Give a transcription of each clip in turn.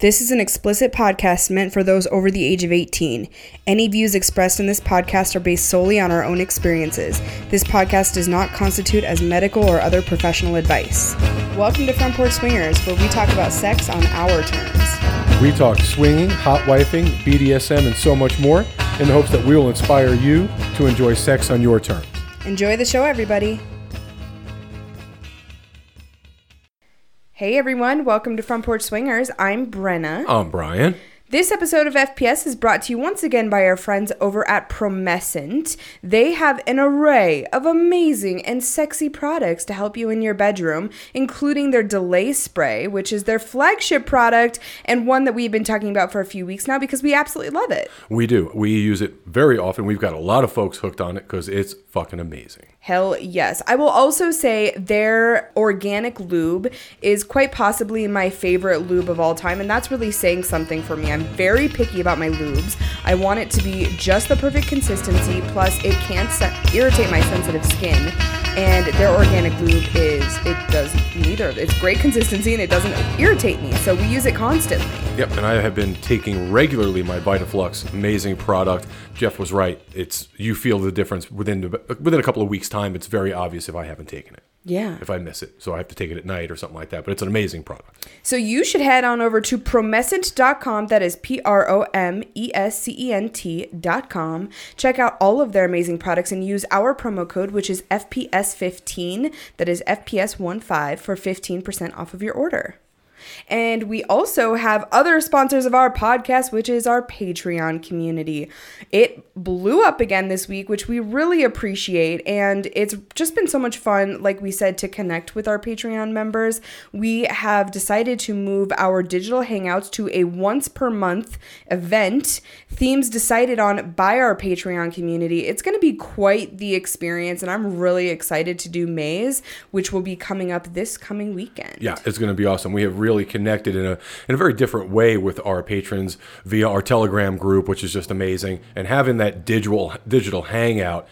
This is an explicit podcast meant for those over the age of 18. Any views expressed in this podcast are based solely on our own experiences. This podcast does not constitute as medical or other professional advice. Welcome to Front Porch Swingers, where we talk about sex on our terms. We talk swinging, hot wifing, BDSM, and so much more in the hopes that we will inspire you to enjoy sex on your terms. Enjoy the show, everybody. Hey everyone, welcome to Front Porch Swingers. I'm Brenna. I'm Brian. This episode of FPS is brought to you once again by our friends over at Promescent. They have an array of amazing and sexy products to help you in your bedroom, including their delay spray, which is their flagship product and one that we've been talking about for a few weeks now because we absolutely love it. We do. We use it very often. We've got a lot of folks hooked on it because it's fucking amazing. Hell yes. I will also say their organic lube is quite possibly my favorite lube of all time, and that's really saying something for me. I'm very picky about my lubes. I want it to be just the perfect consistency, plus, it can't se- irritate my sensitive skin. And their organic lube is, it does neither. of It's great consistency and it doesn't irritate me, so we use it constantly. Yep, and I have been taking regularly my Vitaflux, amazing product. Jeff was right. It's you feel the difference within within a couple of weeks time. It's very obvious if I haven't taken it. Yeah. If I miss it, so I have to take it at night or something like that. But it's an amazing product. So you should head on over to promescent.com. That is P R O M E S C E N T.com. Check out all of their amazing products and use our promo code, which is FPS15. That is FPS15 for 15% off of your order. And we also have other sponsors of our podcast, which is our Patreon community. It blew up again this week, which we really appreciate. And it's just been so much fun, like we said, to connect with our Patreon members. We have decided to move our digital hangouts to a once per month event. Themes decided on by our Patreon community. It's going to be quite the experience, and I'm really excited to do Maze, which will be coming up this coming weekend. Yeah, it's going to be awesome. We have really connected in a in a very different way with our patrons via our Telegram group, which is just amazing. And having that digital digital hangout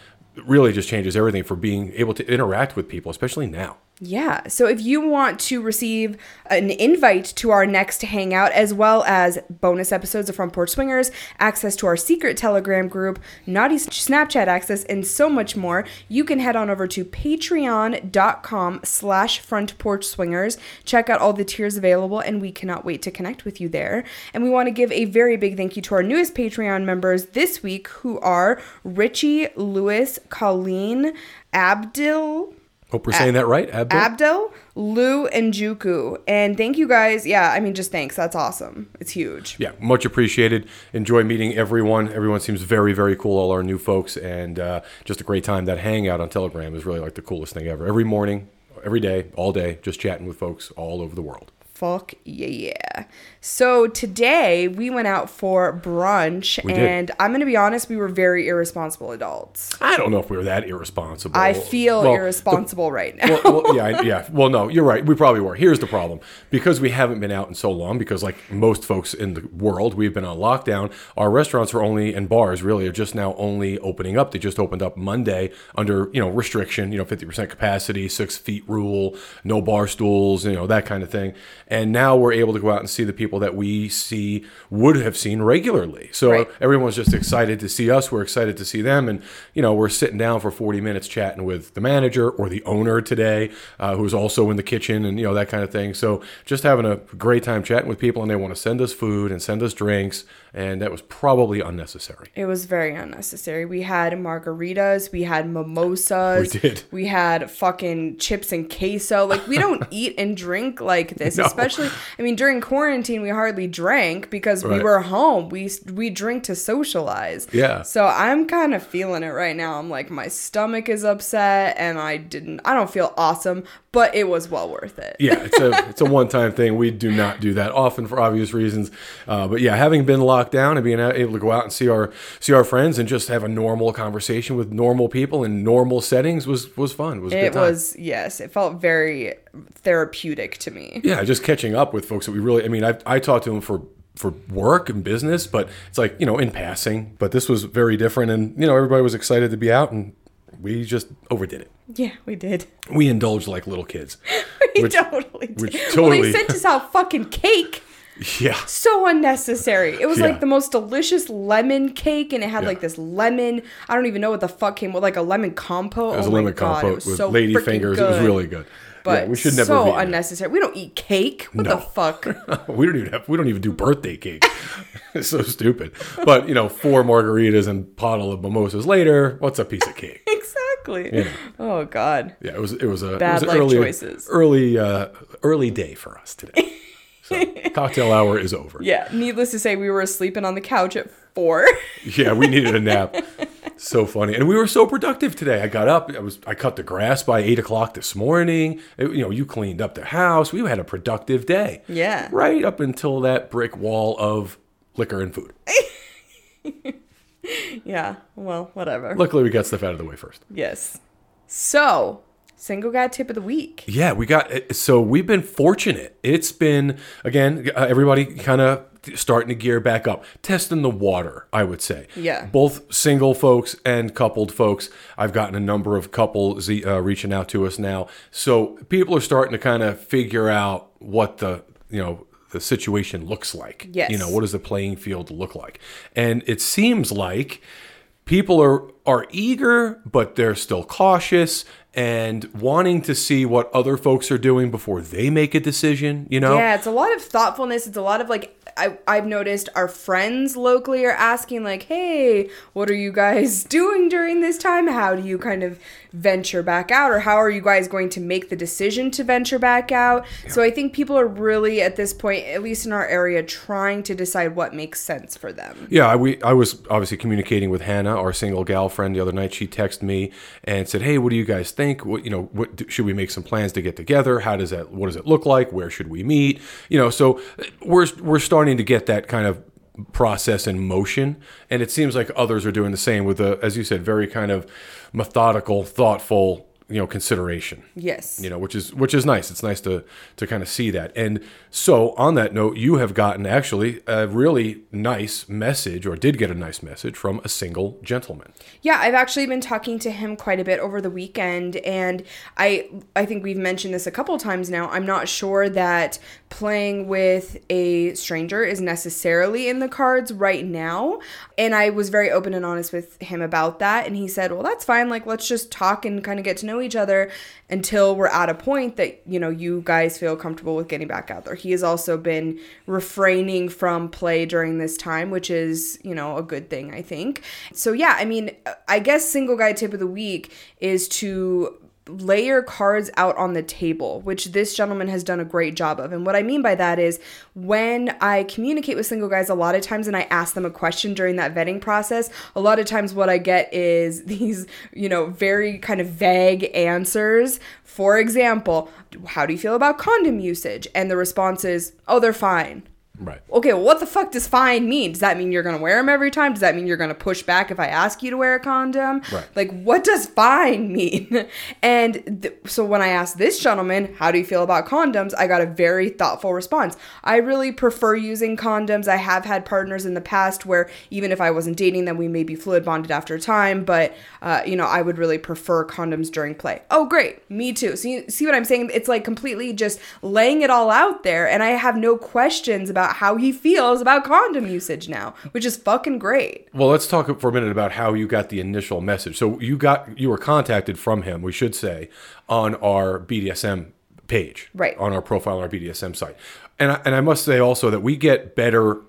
really just changes everything for being able to interact with people, especially now. Yeah. So if you want to receive an invite to our next hangout, as well as bonus episodes of Front Porch Swingers, access to our secret Telegram group, naughty Snapchat access, and so much more, you can head on over to patreon.com slash front porch swingers. Check out all the tiers available, and we cannot wait to connect with you there. And we want to give a very big thank you to our newest Patreon members this week, who are Richie, Lewis, Colleen, Abdil, Hope we're saying that right, Abdul. Abdel, Lou, and Juku. And thank you guys. Yeah, I mean, just thanks. That's awesome. It's huge. yeah, much appreciated. Enjoy meeting everyone. Everyone seems very, very cool. All our new folks, and uh, just a great time. That hangout on Telegram is really like the coolest thing ever. Every morning, every day, all day, just chatting with folks all over the world. Fuck yeah. So today we went out for brunch, We did. and I'm going to be honest, we were very irresponsible adults. I don't know if we were that irresponsible. I feel Well, the- irresponsible right now. well, well, yeah, yeah. Well, no, you're right. We probably were. Here's the problem: because we haven't been out in so long, because like most folks in the world, we've been on lockdown. Our restaurants are only and bars really are just now only opening up. They just opened up Monday under you know restriction, you know, 50% capacity, six feet rule, no bar stools, you know that kind of thing. And now we're able to go out and see the people that we see would have seen regularly. So Right. everyone's just excited to see us. We're excited to see them, and you know we're sitting down for 40 minutes chatting with the manager or the owner today, uh, who's also in the kitchen, and you know that kind of thing. So just having a great time chatting with people, and they want to send us food and send us drinks, and that was probably unnecessary. It was very unnecessary. We had margaritas, we had mimosas, We did. we had fucking chips and queso. Like we don't eat and drink like this, No. especially. I mean, during quarantine, we hardly drank because we were home. We we drink to socialize. Yeah. So I'm kind of feeling it right now. I'm like my stomach is upset, and I didn't. I don't feel awesome, but it was well worth it. yeah, it's a it's a one time thing. We do not do that often for obvious reasons. Uh, but yeah, having been locked down and being able to go out and see our see our friends and just have a normal conversation with normal people in normal settings was was fun. Was It good time. was yes. It felt very therapeutic to me. yeah, just catching up with folks that we really. I mean, I I talked to them for for work and business, but it's like you know in passing. But this was very different, and you know everybody was excited to be out, and we just overdid it. Yeah, we did. We indulged like little kids. We Which- totally did. which Well, totally- they sent us out fucking cake. Yeah. So unnecessary. It was Yeah. like the most delicious lemon cake, and it had Yeah. like this lemon. I don't even know what the fuck came with, like a lemon compote. It was oh a lemon God, compote it was with so lady fingers. It was really good. But yeah, we should never so have eaten it. unnecessary. We don't eat cake. What No. the fuck? we don't even have we don't even do birthday cake. it's so stupid. But you know, four margaritas and bottle of mimosas later, what's a piece of cake? exactly. Oh god. Yeah, it was it was a it Bad was life early, choices. Early uh, early day for us today. So cocktail hour is over. Yeah. Needless to say, we were sleeping on the couch at four. Yeah, we needed a nap. So funny, and we were so productive today. I got up. I was I cut the grass by eight o'clock this morning. It- you know, you cleaned up the house. We had a productive day. Yeah. right up until that brick wall of liquor and food. yeah. Well, whatever. Luckily, we got stuff out of the way first. Yes. So, single guy tip of the week. Yeah, we got so we've been fortunate. It's been again uh, everybody kind of starting to gear back up, testing the water. I would say. Yeah. Both single folks and coupled folks. I've gotten a number of couples uh, reaching out to us now, so people are starting to kind of figure out what the you know the situation looks like. Yes. You know what does the playing field look like, and it seems like people are are eager but they're still cautious and wanting to see what other folks are doing before they make a decision you know Yeah, it's a lot of thoughtfulness. It's a lot of like I, I've noticed our friends locally are asking like, "Hey, what are you guys doing during this time? How do you kind of venture back out, or how are you guys going to make the decision to venture back out?" So I think people are really at this point, at least in our area, trying to decide what makes sense for them. yeah I, we, I was obviously communicating with hannah our single gal friend the other night. She texted me and said hey what do you guys think? What you know what do- should we make some plans to get together? How does that what does it look like? Where should we meet? You know so we're we're starting to get that kind of process in motion and it seems like others are doing the same with a as you said very kind of methodical thoughtful you know consideration Yes. you know which is which is nice it's nice to to kind of see that and so on that note you have gotten actually a really nice message or did get a nice message from a single gentleman Yeah, I've actually been talking to him quite a bit over the weekend and I I think we've mentioned this a couple times now. I'm not sure that playing with a stranger is necessarily in the cards right now. And I was very open and honest with him about that and he said, "Well, that's fine. Like let's just talk and kind of get to know each other until we're at a point that, you know, you guys feel comfortable with getting back out there." He has also been refraining from play during this time, which is, you know, a good thing, I think. So yeah, I mean, I guess single guy tip of the week is to lay your cards out on the table, which this gentleman has done a great job of. And what I mean by that is when I communicate with single guys a lot of times and I ask them a question during that vetting process, a lot of times what I get is these, you know, very kind of vague answers. For example, how do you feel about condom usage? And the response is, "Oh, they're fine." Right okay, well, what the fuck does fine mean? Does that mean you're gonna wear them every time? Does that mean you're gonna push back if I ask you to wear a condom? Right. Like, what does fine mean? And th- so when I asked this gentleman, how do you feel about condoms? I got a very thoughtful response. I really prefer using condoms. I have had partners in the past where even if I wasn't dating them, we may be fluid bonded after a time, but uh, you know, I would really prefer condoms during play. Oh, great, me too. So you see what I'm saying? It's like completely just laying it all out there, and I have no questions about how he feels about condom usage now, which is fucking great. well let's talk for a minute about how you got the initial message so you got you were contacted from him we should say on our bdsm page Right. on our profile on our bdsm site and I, and I must say also that we get better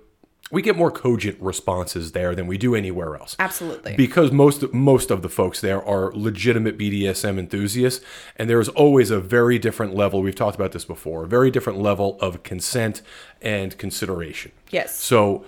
we get more cogent responses there than we do anywhere else Absolutely. because most most of the folks there are legitimate BDSM enthusiasts, and there is always a very different level. We've talked about this before. A very different level of consent and consideration. Yes. So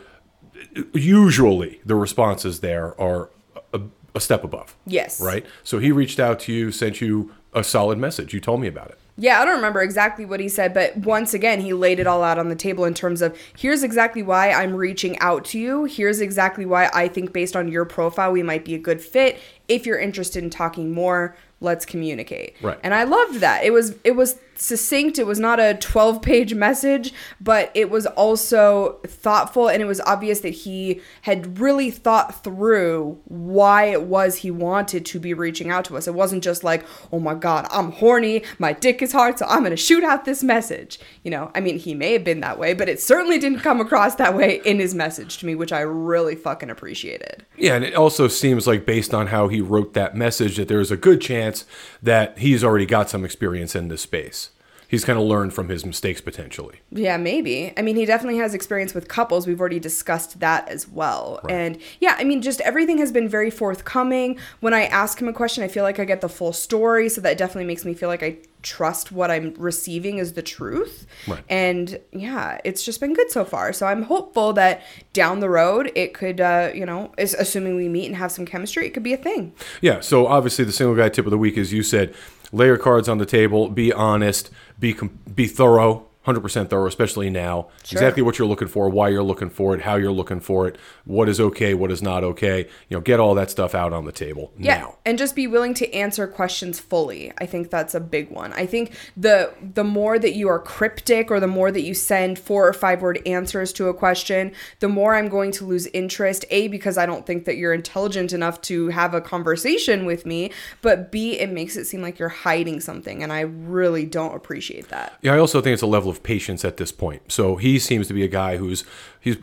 usually the responses there are a, a step above. Yes. Right. So he reached out to you, sent you a solid message. You told me about it. Yeah, I don't remember exactly what he said, but once again, he laid it all out on the table in terms of here's exactly why I'm reaching out to you. Here's exactly why I think, based on your profile, we might be a good fit. If you're interested in talking more, let's communicate. Right. And I loved that. It was it was succinct. It was not a 12 page message, but it was also thoughtful. And it was obvious that he had really thought through why it was he wanted to be reaching out to us. It wasn't just like, oh my God, I'm horny, my dick is hard, so I'm going to shoot out this message. You know, I mean, he may have been that way, but it certainly didn't come across that way in his message to me, which I really fucking appreciated. Yeah, and it also seems like based on how he wrote that message that there's a good chance that he's already got some experience in this space. He's kind of learned from his mistakes potentially. Yeah, maybe. I mean, he definitely has experience with couples. We've already discussed that as well. Right. And yeah, I mean, just everything has been very forthcoming. When I ask him a question, I feel like I get the full story. So that definitely makes me feel like I trust what I'm receiving is the truth. Right. And yeah, it's just been good so far. So I'm hopeful that down the road, it could, uh, you know, is, assuming we meet and have some chemistry, it could be a thing. Yeah, so obviously the single guy tip of the week is you said lay your cards on the table, be honest, be com- be thorough, 100% thorough, especially now. Exactly what you're looking for, why you're looking for it, how you're looking for it, what is okay, what is not okay. You know, get all that stuff out on the table Yeah, now. and just be willing to answer questions fully. I think that's a big one. I think the the more that you are cryptic or the more that you send four or five word answers to a question, the more I'm going to lose interest. A because I don't think that you're intelligent enough to have a conversation with me, but B it makes it seem like you're hiding something and I really don't appreciate that. Yeah, I also think it's a level of patience at this point. So he seems to be a guy who's he's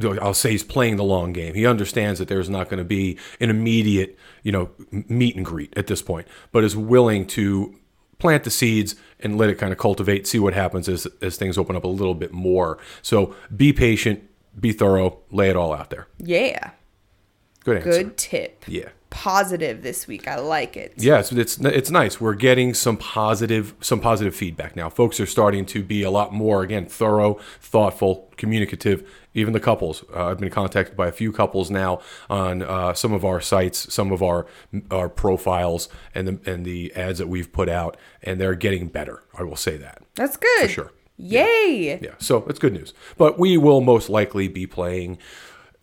I'll say he's playing the long game. He understands that there's not going to be an immediate, you know, meet and greet at this point, but is willing to plant the seeds and let it kind of cultivate, see what happens as as things open up a little bit more. So be patient, be thorough, lay it all out there. Yeah. Good answer. Good tip. Yeah. Positive this week. I like it. Yeah, it's, it's it's nice. We're getting some positive some positive feedback now. Folks are starting to be a lot more again thorough, thoughtful, communicative. Even the couples. Uh, I've been contacted by a few couples now on uh, some of our sites, some of our our profiles, and the and the ads that we've put out, and they're getting better. I will say that. That's good. For sure. Yay. Yeah, so it's good news. But we will most likely be playing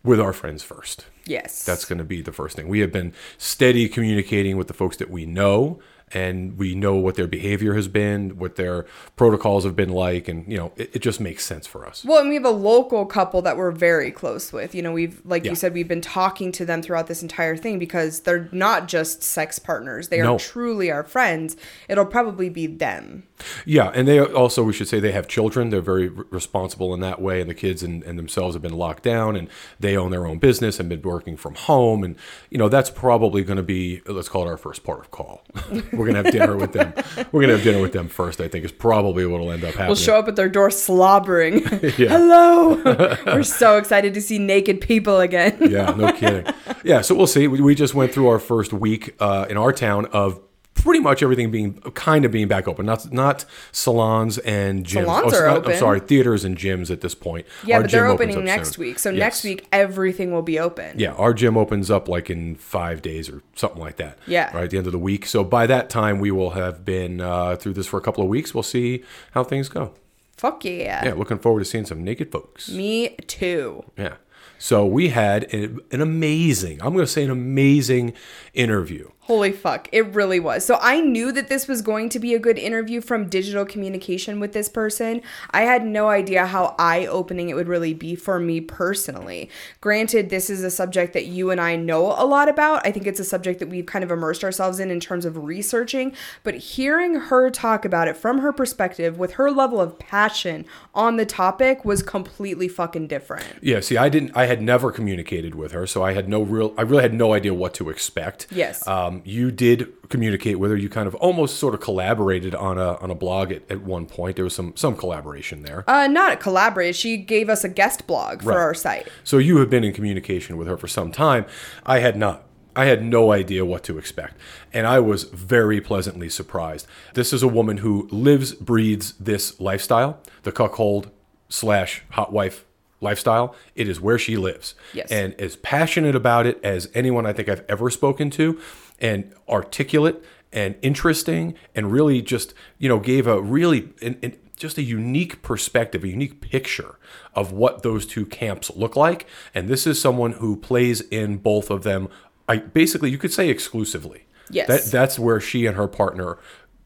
with our friends first. Yes. That's going to be the first thing. We have been steady communicating with the folks that we know, and we know what their behavior has been, what their protocols have been like, and you know, it, it just makes sense for us. Well, and we have a local couple that we're very close with. You know, we've like Yeah. you said, we've been talking to them throughout this entire thing because they're not just sex partners; they are No. truly our friends. It'll probably be them. Yeah, and they also, we should say, they have children. They're very responsible in that way, and the kids and, and themselves have been locked down, and they own their own business and been working from home, and you know, that's probably going to be, let's call it our first part of call. We're going to have dinner with them. We're going to have dinner with them first. I think is probably what will end up happening. We'll show up at their door slobbering. Hello. we're so excited to see naked people again. yeah, no kidding. Yeah, so we'll see. We, we just went through our first week uh, in our town of pretty much everything being kind of being back open. Not not salons and gyms. Salons it's are not- open. I'm sorry, theaters and gyms at this point. Yeah, Our but they're opening next soon. week. So Yes. next week everything will be open. Yeah, our gym opens up like in five days or something like that. Yeah. Right at the end of the week. So by that time, we will have been uh, through this for a couple of weeks. We'll see how things go. Fuck yeah. Yeah, looking forward to seeing some naked folks. Me too. Yeah. So we had an, an amazing, I'm going to say an amazing interview. Holy fuck, it really was. So I knew that this was going to be a good interview from digital communication with this person. I had no idea how eye opening it would really be for me personally. Granted, this is a subject that you and I know a lot about. I think it's a subject that we've kind of immersed ourselves in in terms of researching, but hearing her talk about it from her perspective with her level of passion on the topic was completely fucking different. Yeah, see, I didn't, I had never communicated with her, so I had no real, I really had no idea what to expect. Yes. Um, you did communicate with her. You kind of almost sort of collaborated on a on a blog at, at one point. There was some some collaboration there. Uh, not collaborate. She gave us a guest blog for Right. our site. So you have been in communication with her for some time. I had not. I had no idea what to expect. And I was very pleasantly surprised. This is a woman who lives, breathes this lifestyle, the cuckold slash hot wife lifestyle. It is where she lives. Yes. And as passionate about it as anyone I think I've ever spoken to, and articulate and interesting, and really just, you know, gave a really, an, an, just a unique perspective, a unique picture of what those two camps look like. And this is someone who plays in both of them. I basically, you could say exclusively. Yes. That, that's where she and her partner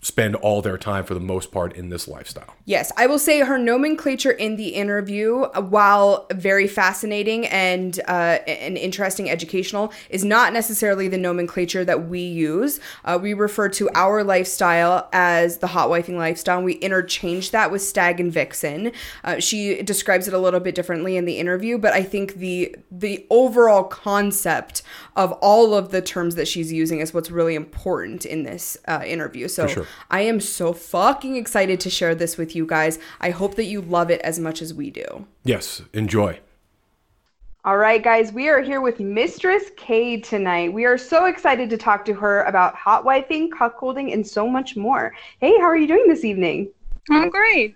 spend all their time for the most part in this lifestyle. Yes, I will say her nomenclature in the interview, while very fascinating and uh, and interesting, educational, is not necessarily the nomenclature that we use. Uh, we refer to our lifestyle as the hot wifing lifestyle. And we interchange that with stag and vixen. Uh, she describes it a little bit differently in the interview, but I think the the overall concept of all of the terms that she's using is what's really important in this uh, interview. So. Sure. I am so fucking excited to share this with you guys. I hope that you love it as much as we do. Yes, enjoy. All right, guys, we are here with Mistress K tonight. We are so excited to talk to her about hot wifing, cuckolding, and so much more. Hey, how are you doing this evening? I'm great.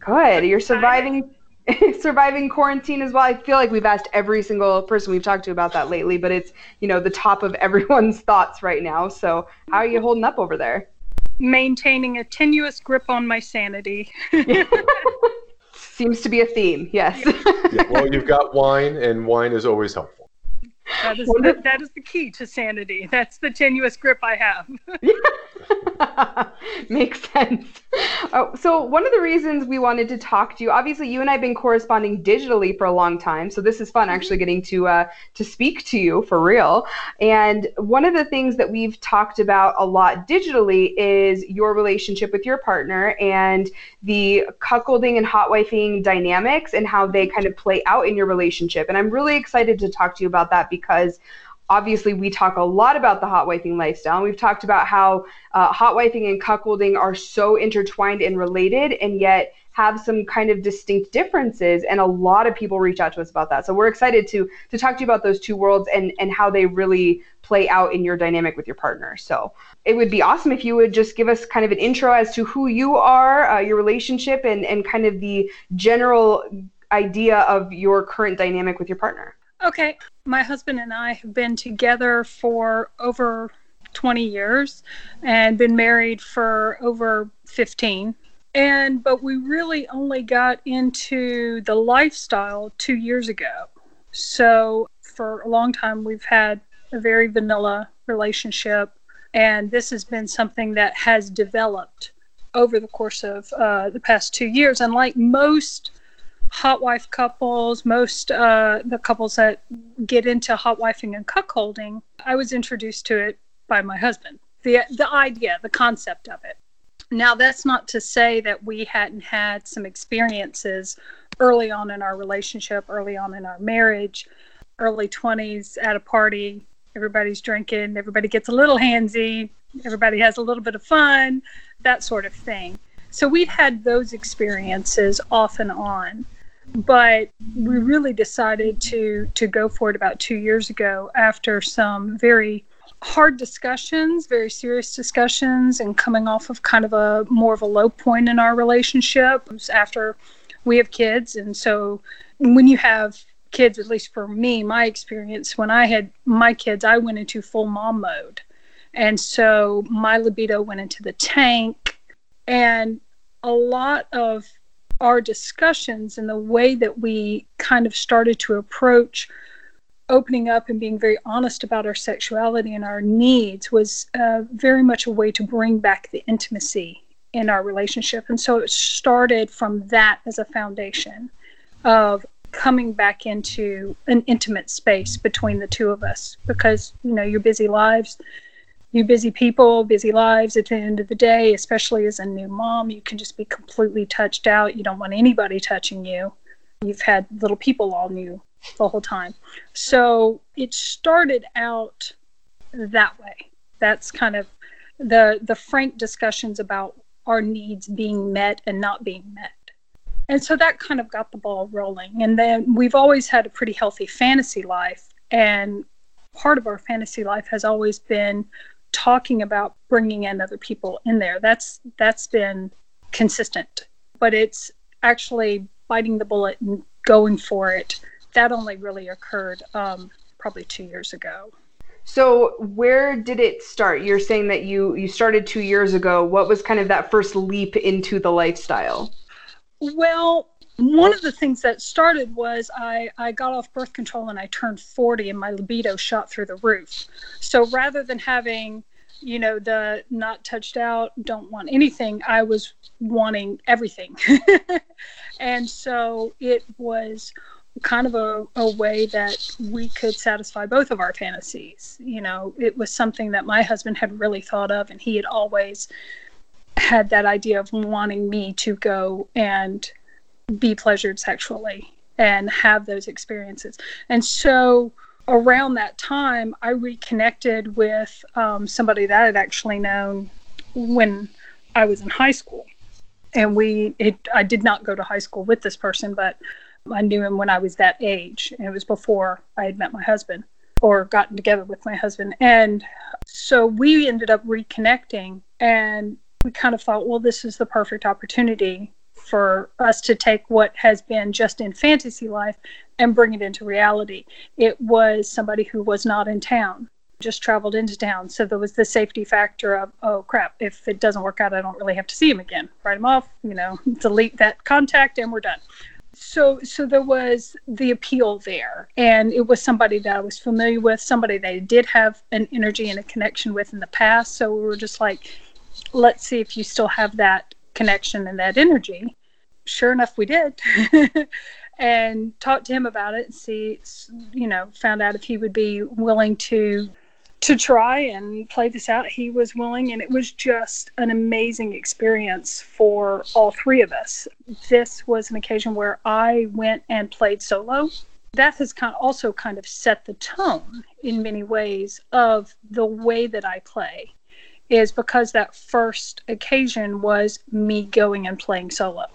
Good. You're surviving surviving quarantine as well. I feel like we've asked every single person we've talked to about that lately, but it's, you know, the top of everyone's thoughts right now. So, how are you holding up over there? Maintaining a tenuous grip on my sanity. Seems to be a theme, yes. yeah, well, you've got wine, and wine is always helpful. That is, the, that is the key to sanity. That's the tenuous grip I have. Makes sense. Oh, so one of the reasons we wanted to talk to you, obviously, you and I have been corresponding digitally for a long time, so this is fun actually mm-hmm. getting to uh, to speak to you for real. And one of the things that we've talked about a lot digitally is your relationship with your partner and the cuckolding and hot wifing dynamics and how they kind of play out in your relationship. And I'm really excited to talk to you about that because obviously we talk a lot about the hot wifing lifestyle and we've talked about how uh, hot wifing and cuckolding are so intertwined and related and yet have some kind of distinct differences and a lot of people reach out to us about that. So we're excited to to talk to you about those two worlds and and how they really play out in your dynamic with your partner. So it would be awesome if you would just give us kind of an intro as to who you are uh, your relationship and and kind of the general idea of your current dynamic with your partner Okay. My husband and I have been together for over 20 years and been married for over 15. And but we really only got into the lifestyle 2 years ago. So for a long time we've had a very vanilla relationship and this has been something that has developed over the course of uh, the past two years. And like most hot wife couples, most uh, the couples that get into hot wifing and cuckolding, I was introduced to it by my husband. The the idea, the concept of it. Now that's not to say that we hadn't had some experiences early on in our relationship, early on in our marriage, early 20s at a party, everybody's drinking, everybody gets a little handsy, everybody has a little bit of fun, that sort of thing. So we'd had those experiences off and on but we really decided to to go for it about two years ago after some very hard discussions very serious discussions and coming off of kind of a more of a low point in our relationship after we have kids. And so when you have kids at least for me my experience when i had my kids i went into full mom mode. And so my libido went into the tank. And a lot of our discussions and the way that we kind of started to approach opening up and being very honest about our sexuality and our needs was uh, very much a way to bring back the intimacy in our relationship. And so it started from that as a foundation of coming back into an intimate space between the two of us because, you know, your busy lives you busy people, busy lives at the end of the day, especially as a new mom, you can just be completely touched out. You don't want anybody touching you. You've had little people on you the whole time. So it started out that way. That's kind of the the frank discussions about our needs being met and not being met. And so that kind of got the ball rolling. And then we've always had a pretty healthy fantasy life and part of our fantasy life has always been talking about bringing in other people in there. That's that's been consistent, but it's actually biting the bullet and going for it. That only really occurred um, probably two years ago. So where did it start? You're saying that you you started two years ago. What was kind of that first leap into the lifestyle? Well, one of the things that started was I, I got off birth control and I turned 40 and my libido shot through the roof. So rather than having you know, the not touched out, don't want anything. I was wanting everything. and so it was kind of a, a way that we could satisfy both of our fantasies. You know, it was something that my husband had really thought of, and he had always had that idea of wanting me to go and be pleasured sexually and have those experiences. And so around that time, I reconnected with um, somebody that I had actually known when I was in high school. And we, it, I did not go to high school with this person, but I knew him when I was that age. And it was before I had met my husband or gotten together with my husband. And so we ended up reconnecting and we kind of thought, well, this is the perfect opportunity for us to take what has been just in fantasy life and bring it into reality. It was somebody who was not in town, just traveled into town. So there was the safety factor of, oh crap, if it doesn't work out, I don't really have to see him again. Write him off, you know, delete that contact, and we're done. So, so there was the appeal there, and it was somebody that I was familiar with, somebody that I did have an energy and a connection with in the past. So we were just like, let's see if you still have that connection and that energy. Sure enough, we did. and talked to him about it and see, you know, found out if he would be willing to to try and play this out. He was willing, and it was just an amazing experience for all three of us. This was an occasion where I went and played solo. That has kind of also kind of set the tone in many ways of the way that I play is because that first occasion was me going and playing solo.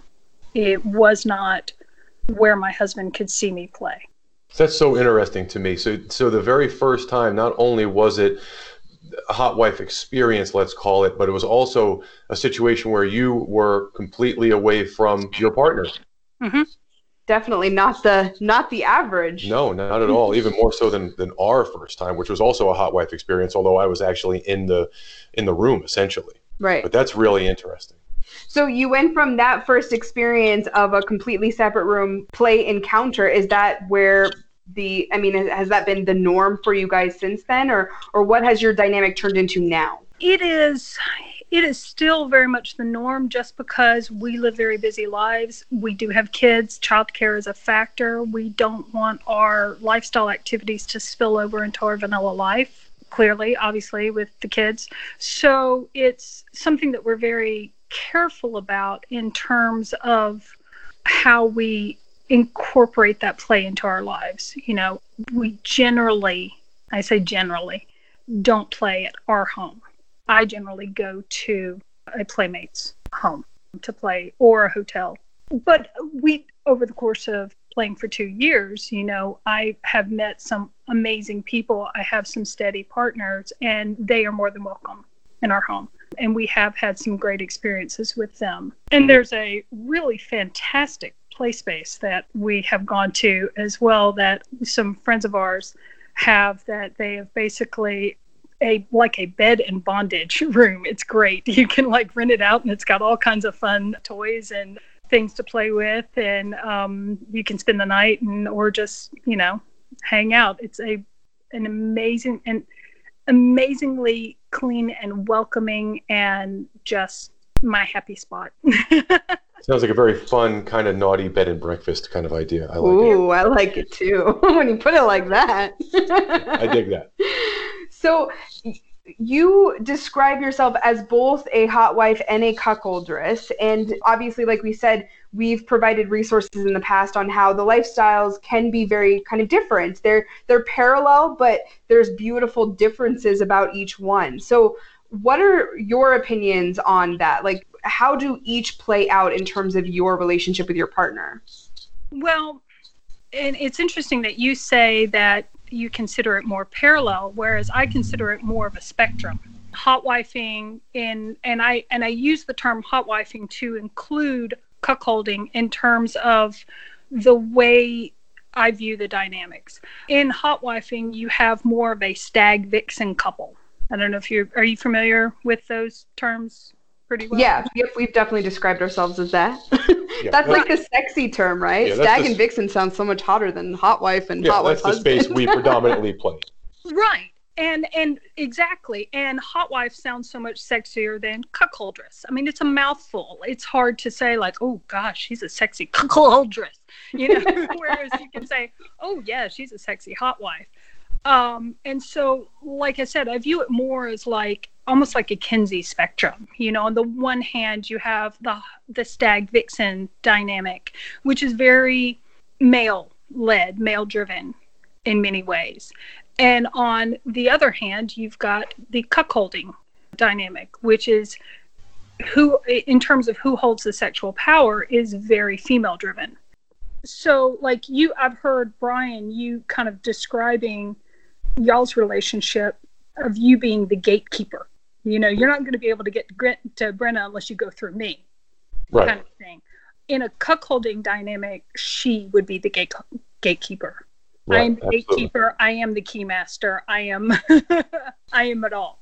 It was not where my husband could see me play. That's so interesting to me. So, so the very first time, not only was it a hot wife experience, let's call it, but it was also a situation where you were completely away from your partner. Mm-hmm definitely not the not the average. No, not at all. Even more so than than our first time, which was also a hot wife experience, although I was actually in the in the room essentially. Right. But that's really interesting. So you went from that first experience of a completely separate room play encounter. Is that where the I mean has that been the norm for you guys since then or or what has your dynamic turned into now? It is it is still very much the norm just because we live very busy lives. We do have kids. Childcare is a factor. We don't want our lifestyle activities to spill over into our vanilla life, clearly, obviously, with the kids. So it's something that we're very careful about in terms of how we incorporate that play into our lives. You know, we generally, I say generally, don't play at our home I generally go to a playmate's home to play or a hotel. But we, over the course of playing for two years, you know, I have met some amazing people. I have some steady partners, and they are more than welcome in our home. And we have had some great experiences with them. And there's a really fantastic play space that we have gone to as well that some friends of ours have that they have basically a like a bed and bondage room. It's great. You can like rent it out, and it's got all kinds of fun toys and things to play with, and um, you can spend the night and or just you know hang out. It's a an amazing and amazingly clean and welcoming and just my happy spot. Sounds like a very fun kind of naughty bed and breakfast kind of idea. I like Ooh, it. I like it too. when you put it like that. I dig that. So you describe yourself as both a hot wife and a cuckoldress. And obviously, like we said, we've provided resources in the past on how the lifestyles can be very kind of different. They're they're parallel, but there's beautiful differences about each one. So what are your opinions on that? Like how do each play out in terms of your relationship with your partner? Well, and it's interesting that you say that you consider it more parallel, whereas I consider it more of a spectrum. Hot wifing in and I and I use the term hot wifing to include cuckolding in terms of the way I view the dynamics. In hot wifing, you have more of a stag vixen couple. I don't know if you are you familiar with those terms pretty well. Yeah, yep, we've definitely described ourselves as that. yeah, that's, that's, like a sexy term, right? Yeah, Stag and vixen sounds so much hotter than hot wife and yeah, hot wife that's the space we predominantly play. Right. and and exactly and hot wife sounds so much sexier than cuckoldress i mean it's a mouthful it's hard to say like oh gosh she's a sexy cuckoldress you know whereas you can say oh yeah she's a sexy hot wife um, and so like i said i view it more as like almost like a kinsey spectrum you know on the one hand you have the the stag vixen dynamic which is very male led male driven in many ways and on the other hand, you've got the cuckolding dynamic, which is who, in terms of who holds the sexual power, is very female driven. So, like you, I've heard Brian, you kind of describing y'all's relationship of you being the gatekeeper. You know, you're not going to be able to get to Brenna unless you go through me, right. kind of thing. In a cuckolding dynamic, she would be the gate gatekeeper. Right, I am the gatekeeper. I am the keymaster. I am I am it all.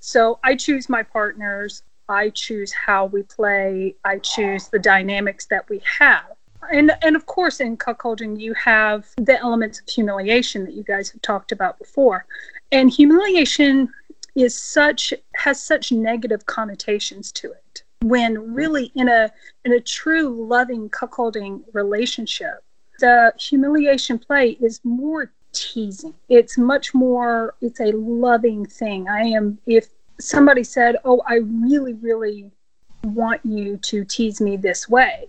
So I choose my partners. I choose how we play. I choose the dynamics that we have. And and of course in cuckolding you have the elements of humiliation that you guys have talked about before. And humiliation is such has such negative connotations to it. When really in a in a true loving cuckolding relationship, the humiliation play is more teasing. It's much more, it's a loving thing. I am, if somebody said, Oh, I really, really want you to tease me this way,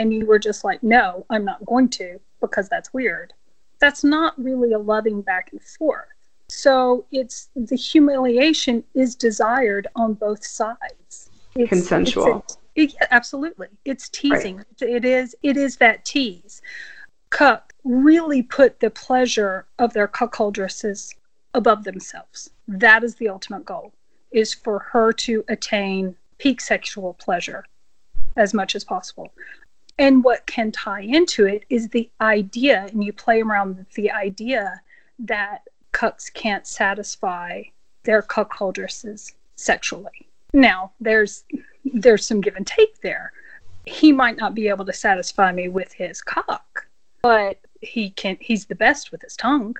and you were just like, No, I'm not going to because that's weird, that's not really a loving back and forth. So it's the humiliation is desired on both sides. It's, Consensual. It's a, it, absolutely. It's teasing. Right. It is it is that tease cuck really put the pleasure of their cuckoldresses above themselves. That is the ultimate goal, is for her to attain peak sexual pleasure as much as possible. And what can tie into it is the idea, and you play around with the idea that cucks can't satisfy their cuckoldresses sexually. Now, there's there's some give and take there. He might not be able to satisfy me with his cock, but he can he's the best with his tongue.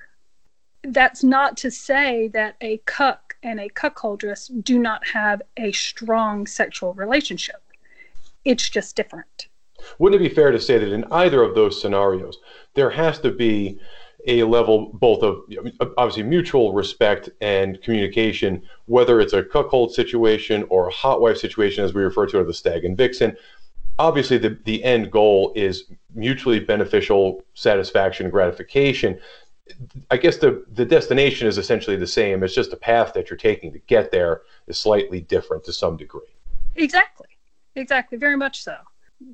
That's not to say that a cuck and a cuckoldress do not have a strong sexual relationship. It's just different. Wouldn't it be fair to say that in either of those scenarios, there has to be a level both of obviously mutual respect and communication, whether it's a cuckold situation or a hot wife situation, as we refer to it, the stag and vixen, obviously the, the end goal is mutually beneficial satisfaction gratification. I guess the, the destination is essentially the same. It's just the path that you're taking to get there is slightly different to some degree. Exactly. Exactly. Very much so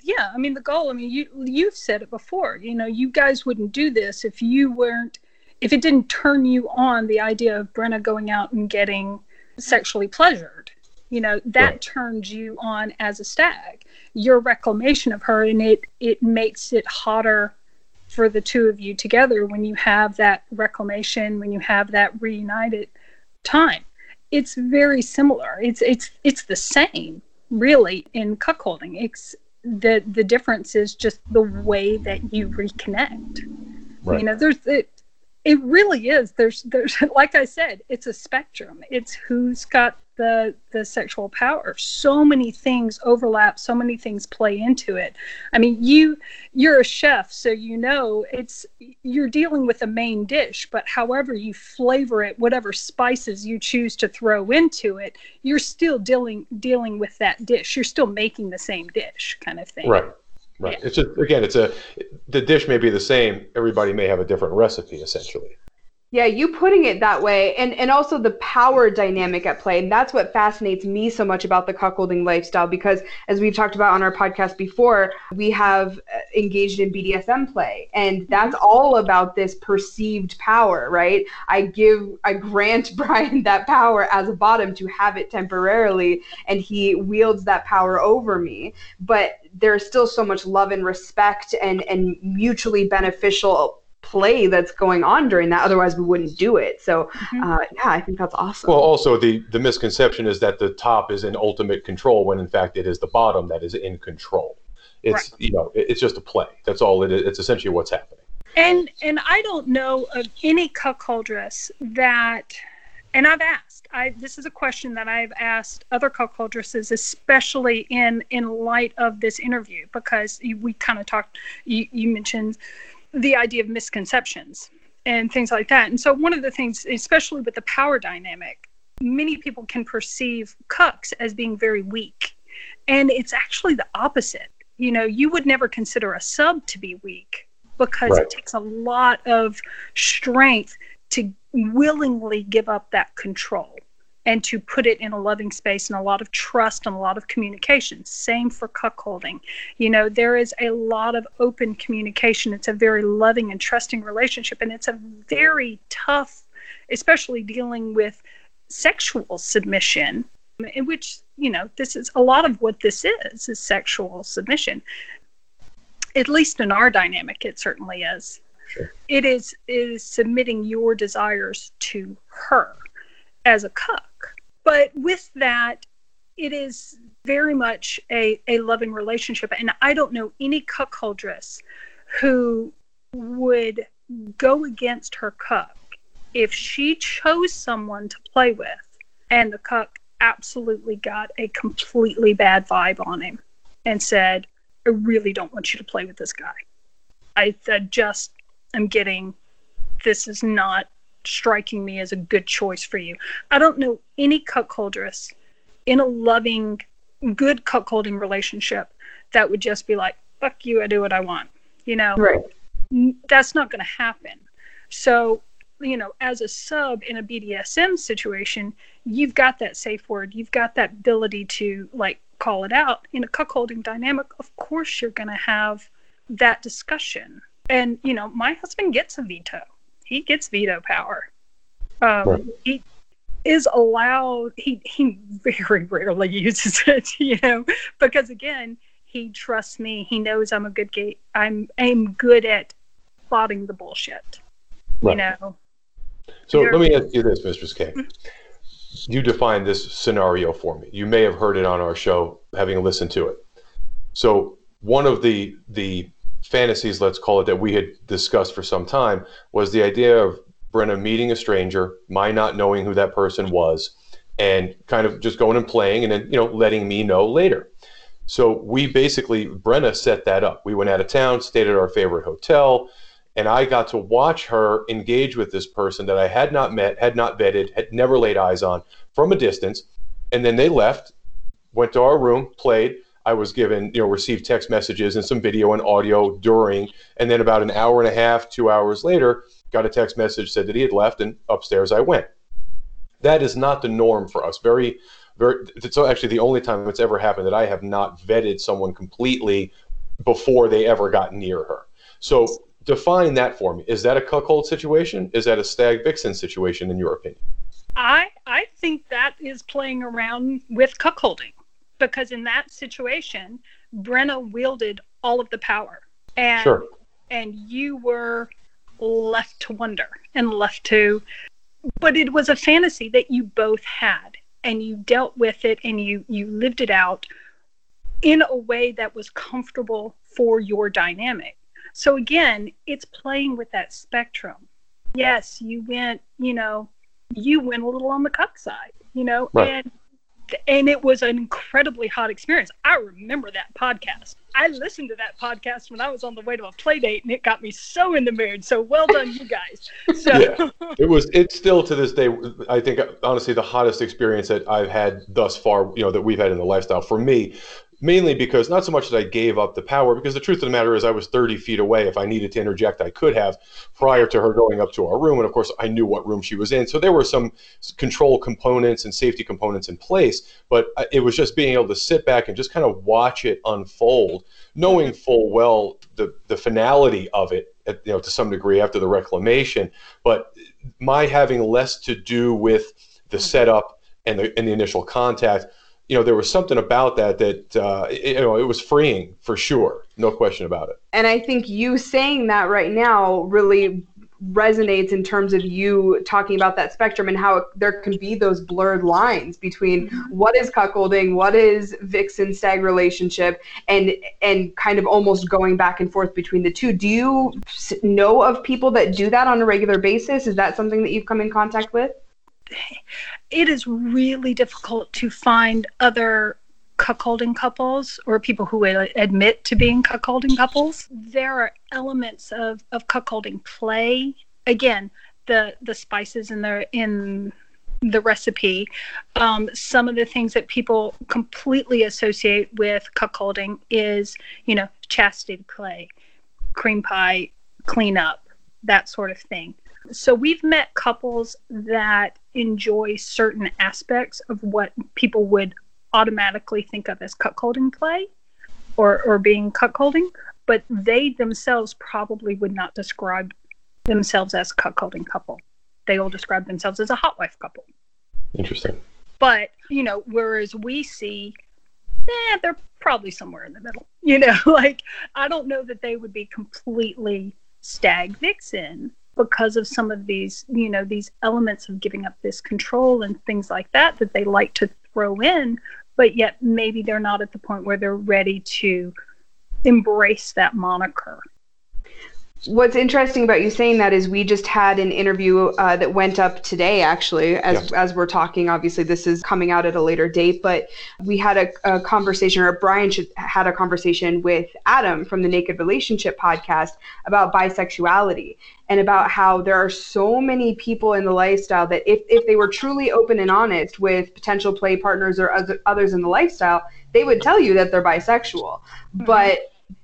yeah i mean the goal i mean you you've said it before you know you guys wouldn't do this if you weren't if it didn't turn you on the idea of brenna going out and getting sexually pleasured. You know that right. turns you on as a stag. Your reclamation of her and it it makes it hotter for the two of you together when you have that reclamation when you have that reunited time. It's very similar. It's it's it's the same really in cuckolding. It's the the difference is just the way that you reconnect. Right. you know there's it, it really is. There's there's like i said it's a spectrum. It's who's got the the sexual power. So many things overlap so many things play into it. I mean you you're a chef so you know it's you're dealing with a main dish but however you flavor it whatever spices you choose to throw into it you're still dealing dealing with that dish. You're still making the same dish kind of thing. Right right. Yeah. it's just again it's a the dish may be the same. Everybody may have a different recipe essentially yeah, you putting it that way, and and also the power dynamic at play, and that's what fascinates me so much about the cuckolding lifestyle. Because as we've talked about on our podcast before, we have uh, engaged in BDSM play, and that's mm-hmm. all about this perceived power, right? I give, I grant Brian that power as a bottom to have it temporarily, and he wields that power over me. But there's still so much love and respect, and and mutually beneficial play that's going on during that otherwise we wouldn't do it so mm-hmm. uh, yeah i think that's awesome well also the the misconception is that the top is in ultimate control when in fact it is the bottom that is in control it's right. you know it's just a play that's all it is it's essentially what's happening and and i don't know of any cuckoldress that and I've asked. I this is a question that I've asked other cuckoldresses, especially in in light of this interview, because we kind of talked. You, you mentioned the idea of misconceptions and things like that. And so one of the things, especially with the power dynamic, many people can perceive cucks as being very weak, and it's actually the opposite. You know, you would never consider a sub to be weak because right. it takes a lot of strength to willingly give up that control and to put it in a loving space and a lot of trust and a lot of communication. Same for cuckolding. You know, there is a lot of open communication. It's a very loving and trusting relationship, and it's a very tough, especially dealing with sexual submission, in which, you know, this is a lot of what this is, is sexual submission. At least in our dynamic, it certainly is. Sure. It is is submitting your desires to her as a cuck. But with that, it is very much a, a loving relationship. And I don't know any cuckoldress who would go against her cuck if she chose someone to play with and the cuck absolutely got a completely bad vibe on him and said, I really don't want you to play with this guy. I, I just am getting this is not striking me as a good choice for you. I don't know any cuckoldress in a loving, good cuckolding relationship that would just be like, fuck you, I do what I want. You know? Right. That's not going to happen. So, you know, as a sub in a BDSM situation, you've got that safe word. You've got that ability to like call it out. In a cuckolding dynamic, of course, you're going to have that discussion and you know my husband gets a veto he gets veto power. Um, right. he is allowed he he very rarely uses it you know because again he trusts me. He knows i'm a good gate i'm i'm good at spotting the bullshit right. you know. So let me ask you this mistress k. You define this scenario for me. You may have heard it on our show having listened to it. So one of the the fantasies, let's call it, that we had discussed for some time was the idea of Brenna meeting a stranger, my not knowing who that person was, and kind of just going and playing and then, you know, letting me know later. So we basically, Brenna set that up. We went out of town, stayed at our favorite hotel, and I got to watch her engage with this person that I had not met, had not vetted, had never laid eyes on from a distance. And then they left, went to our room, played, I was given, you know, received text messages and some video and audio during, and then about an hour and a half, two hours later, got a text message said that he had left, and upstairs I went. That is not the norm for us. Very, very. It's actually the only time it's ever happened that I have not vetted someone completely before they ever got near her. So define that for me. Is that a cuckold situation? Is that a stag vixen situation, in your opinion? I I think that is playing around with cuckolding because in that situation, Brenna wielded all of the power, and sure. and you were left to wonder and left to. But it was a fantasy that you both had, and you dealt with it, and you you lived it out in a way that was comfortable for your dynamic. So again, it's playing with that spectrum. Yes, you went, you know, you went a little on the cuck side, you know, right. and and it was an incredibly hot experience. I remember that podcast. I listened to that podcast when I was on the way to a play date, and it got me so in the mood. So well done, you guys. So yeah, it was. It's still to this day. I think honestly the hottest experience that I've had thus far. You know that we've had in the lifestyle for me mainly because not so much that I gave up the power, because the truth of the matter is I was 30 feet away. If I needed to interject, I could have prior to her going up to our room. And of course, I knew what room she was in. So there were some control components and safety components in place, but it was just being able to sit back and just kind of watch it unfold, knowing full well the, the finality of it, at, you know, to some degree after the reclamation. But my having less to do with the mm-hmm. setup and the, and the initial contact you know, there was something about that that uh, it, you know it was freeing for sure, no question about it. And I think you saying that right now really resonates in terms of you talking about that spectrum and how there can be those blurred lines between what is cuckolding, what is vixen stag relationship, and and kind of almost going back and forth between the two. Do you know of people that do that on a regular basis? Is that something that you've come in contact with? It is really difficult to find other cuckolding couples or people who admit to being cuckolding couples. There are elements of, of cuckolding play. Again, the the spices in the in the recipe, um, some of the things that people completely associate with cuckolding is, you know, chastity play, cream pie, cleanup, that sort of thing. So we've met couples that enjoy certain aspects of what people would automatically think of as cuckolding play or, or being cuckolding, but they themselves probably would not describe themselves as a cuckolding couple. They all describe themselves as a hot wife couple. Interesting. But, you know, whereas we see, eh, they're probably somewhere in the middle. You know, like I don't know that they would be completely stag vixen because of some of these, you know, these elements of giving up this control and things like that that they like to throw in, but yet maybe they're not at the point where they're ready to embrace that moniker. What's interesting about you saying that is we just had an interview uh, that went up today, actually, as yeah. as we're talking. Obviously, this is coming out at a later date, but we had a, a conversation, or Brian should, had a conversation with Adam from the Naked Relationship podcast about bisexuality and about how there are so many people in the lifestyle that if, if they were truly open and honest with potential play partners or other, others in the lifestyle, they would tell you that they're bisexual. Mm-hmm. But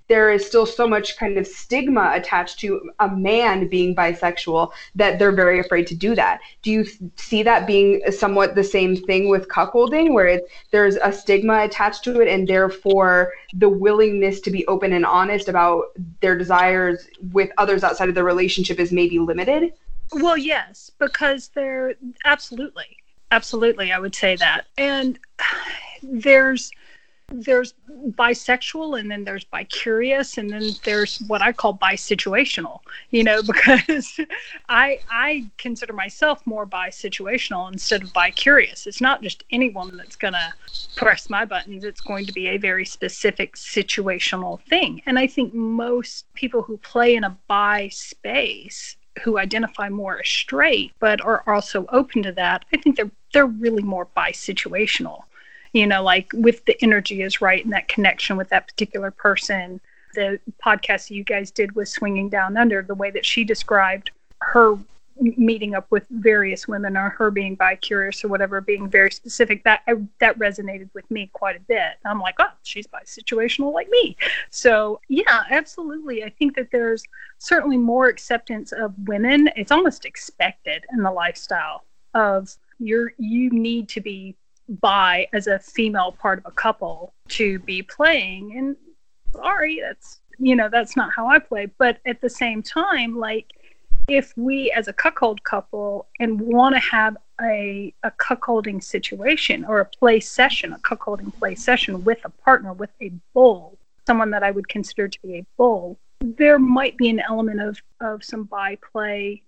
there is still so much kind of stigma attached to a man being bisexual that they're very afraid to do that. Do you see that being somewhat the same thing with cuckolding, where it, there's a stigma attached to it, and therefore the willingness to be open and honest about their desires with others outside of the relationship is maybe limited? Well, yes, because they're absolutely, absolutely, I would say that. And there's, there's bisexual and then there's bicurious and then there's what I call bisituational, you know, because I I consider myself more bisituational instead of bicurious. It's not just any woman that's gonna press my buttons, it's going to be a very specific situational thing. And I think most people who play in a bi space who identify more as straight but are also open to that, I think they're they're really more bisituational you know, like with the energy is right and that connection with that particular person. The podcast you guys did with Swinging Down Under, the way that she described her meeting up with various women or her being bi curious or whatever being very specific that I, that resonated with me quite a bit. I'm like oh she's bi situational like me. So yeah absolutely. I think that there's certainly more acceptance of women. It's almost expected in the lifestyle of you're you need to be bi as a female part of a couple to be playing. And sorry that's you know that's not how i play. But at the same time like if we as a cuckold couple and want to have a, a cuckolding situation or a play session a cuckolding play session with a partner with a bull someone that i would consider to be a bull there might be an element of of some bi play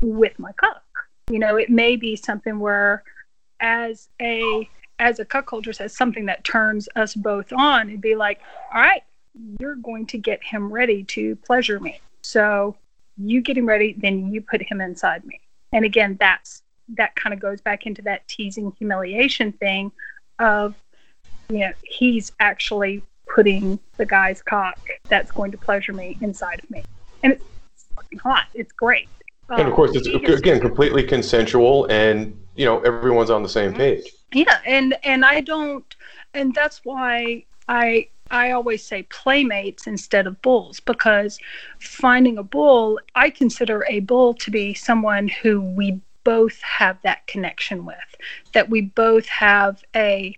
with my cuck. You know it may be something where as a as a cuckolder says something that turns us both on and be like, all right, you're going to get him ready to pleasure me. So you get him ready, then you put him inside me. And again, that's that kind of goes back into that teasing humiliation thing of you know, he's actually putting the guy's cock that's going to pleasure me inside of me. And it's fucking hot. It's great. And of course, it's um, again completely consensual and you know everyone's on the same mm-hmm. page yeah and and i don't and that's why i i always say playmates instead of bulls because finding a bull i consider a bull to be someone who we both have that connection with that we both have a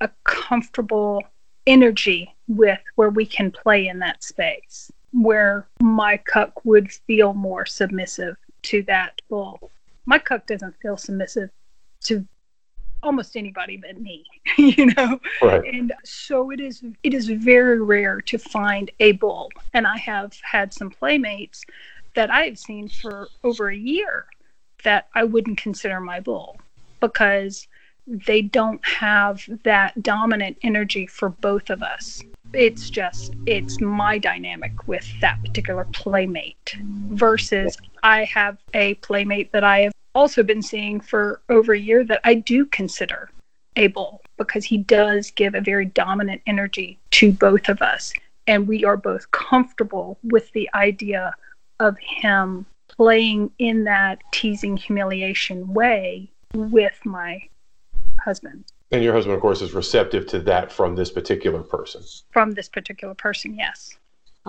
a comfortable energy with where we can play in that space where my cuck would feel more submissive to that bull my cuck doesn't feel submissive to almost anybody but me you know? Right. and so it is it is very rare to find a bull. And i have had some playmates that i have seen for over a year that i wouldn't consider my bull because they don't have that dominant energy for both of us. It's just it's my dynamic with that particular playmate versus i have a playmate that i have also been seeing for over a year that I do consider a bull because he does give a very dominant energy to both of us. And we are both comfortable with the idea of him playing in that teasing humiliation way with my husband. And your husband, of course, is receptive to that from this particular person. From this particular person, yes.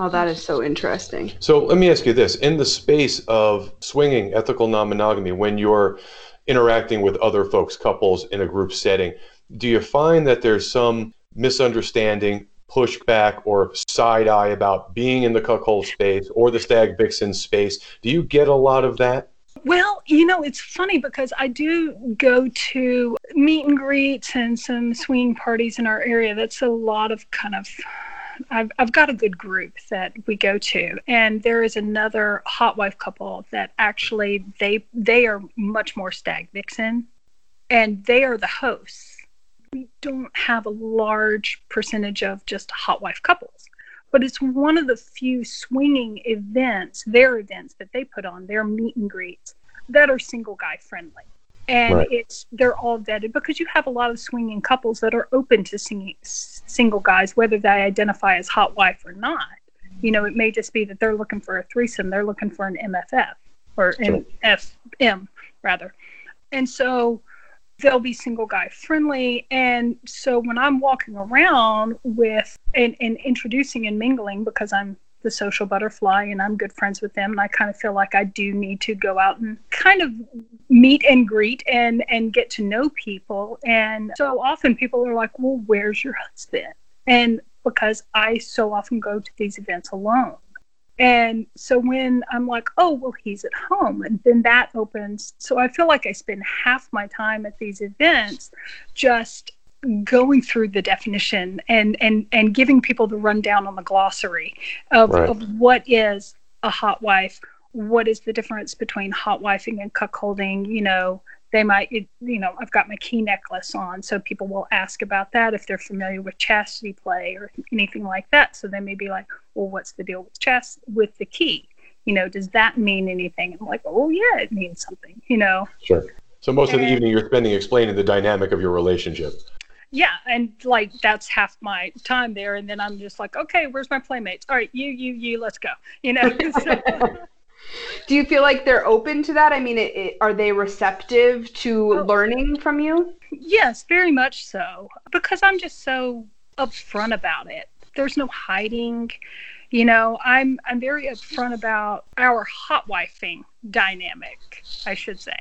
Oh, that is so interesting. So let me ask you this in the space of swinging ethical non monogamy, when you're interacting with other folks, couples in a group setting, do you find that there's some misunderstanding, pushback, or side eye about being in the cuckold space or the stag vixen space? Do you get a lot of that? Well, you know, it's funny because I do go to meet and greets and some swinging parties in our area. That's a lot of kind of I've, I've got a good group that we go to and there is another hot wife couple that actually they they are much more stag vixen and they are the hosts. We don't have a large percentage of just hot wife couples but it's one of the few swinging events their events that they put on their meet and greets that are single guy friendly and right. it's they're all vetted because you have a lot of swinging couples that are open to singing, single guys whether they identify as hot wife or not. You know it may just be that they're looking for a threesome. They're looking for an mff or an fm rather. And so they'll be single guy friendly. And so when i'm walking around with and, and introducing and mingling because i'm the social butterfly and I'm good friends with them and I kind of feel like I do need to go out and kind of meet and greet and and get to know people. And so often people are like well where's your husband? And because I so often go to these events alone. And so when I'm like, oh, well, he's at home, and then that opens. So I feel like I spend half my time at these events just going through the definition and and and giving people the rundown on the glossary of, right. of what is a hot wife what is the difference between hot wifing and cuckolding you know they might you know i've got my key necklace on so people will ask about that if they're familiar with chastity play or anything like that. So they may be like well what's the deal with chast with the key? You know does that mean anything? I'm like oh yeah it means something you know? Sure. So most and, of the evening you're spending explaining the dynamic of your relationship yeah and like that's half my time there and then i'm just like okay where's my playmates? All right you you you let's go you know? Do you feel like they're open to that? I mean it, it, are they receptive to oh, learning from you? Yes very much so because i'm just so upfront about it. There's no hiding you know? I'm i'm very upfront about our hot wifing dynamic i should say.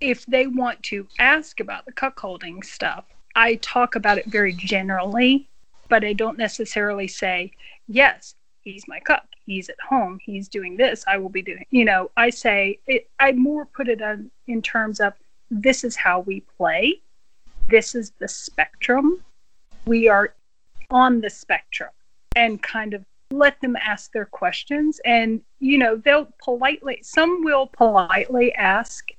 If they want to ask about the cuckolding stuff I talk about it very generally, but I don't necessarily say, yes, he's my cuck. He's at home. He's doing this. I will be doing, you know, I say, it, I more put it on, in terms of this is how we play. This is the spectrum. We are on the spectrum and kind of let them ask their questions. And, you know, they'll politely, some will politely ask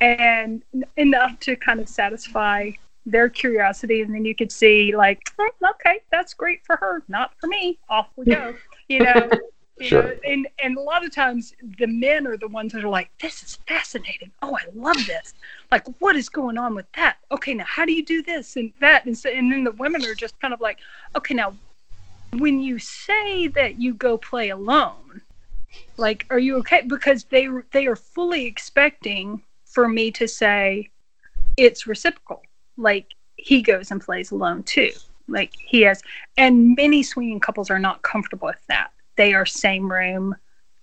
and enough to kind of satisfy their curiosity and then you could see like oh, okay that's great for her not for me. Off we go you know? You sure. know and and a lot of times the men are the ones that are like this is fascinating. Oh i love this. Like what is going on with that? Okay now how do you do this and that? And, so, and then the women are just kind of like okay now when you say that you go play alone like are you okay? Because they they are fully expecting for me to say it's reciprocal like he goes and plays alone too. Like he has, and many swinging couples are not comfortable with that. They are same room,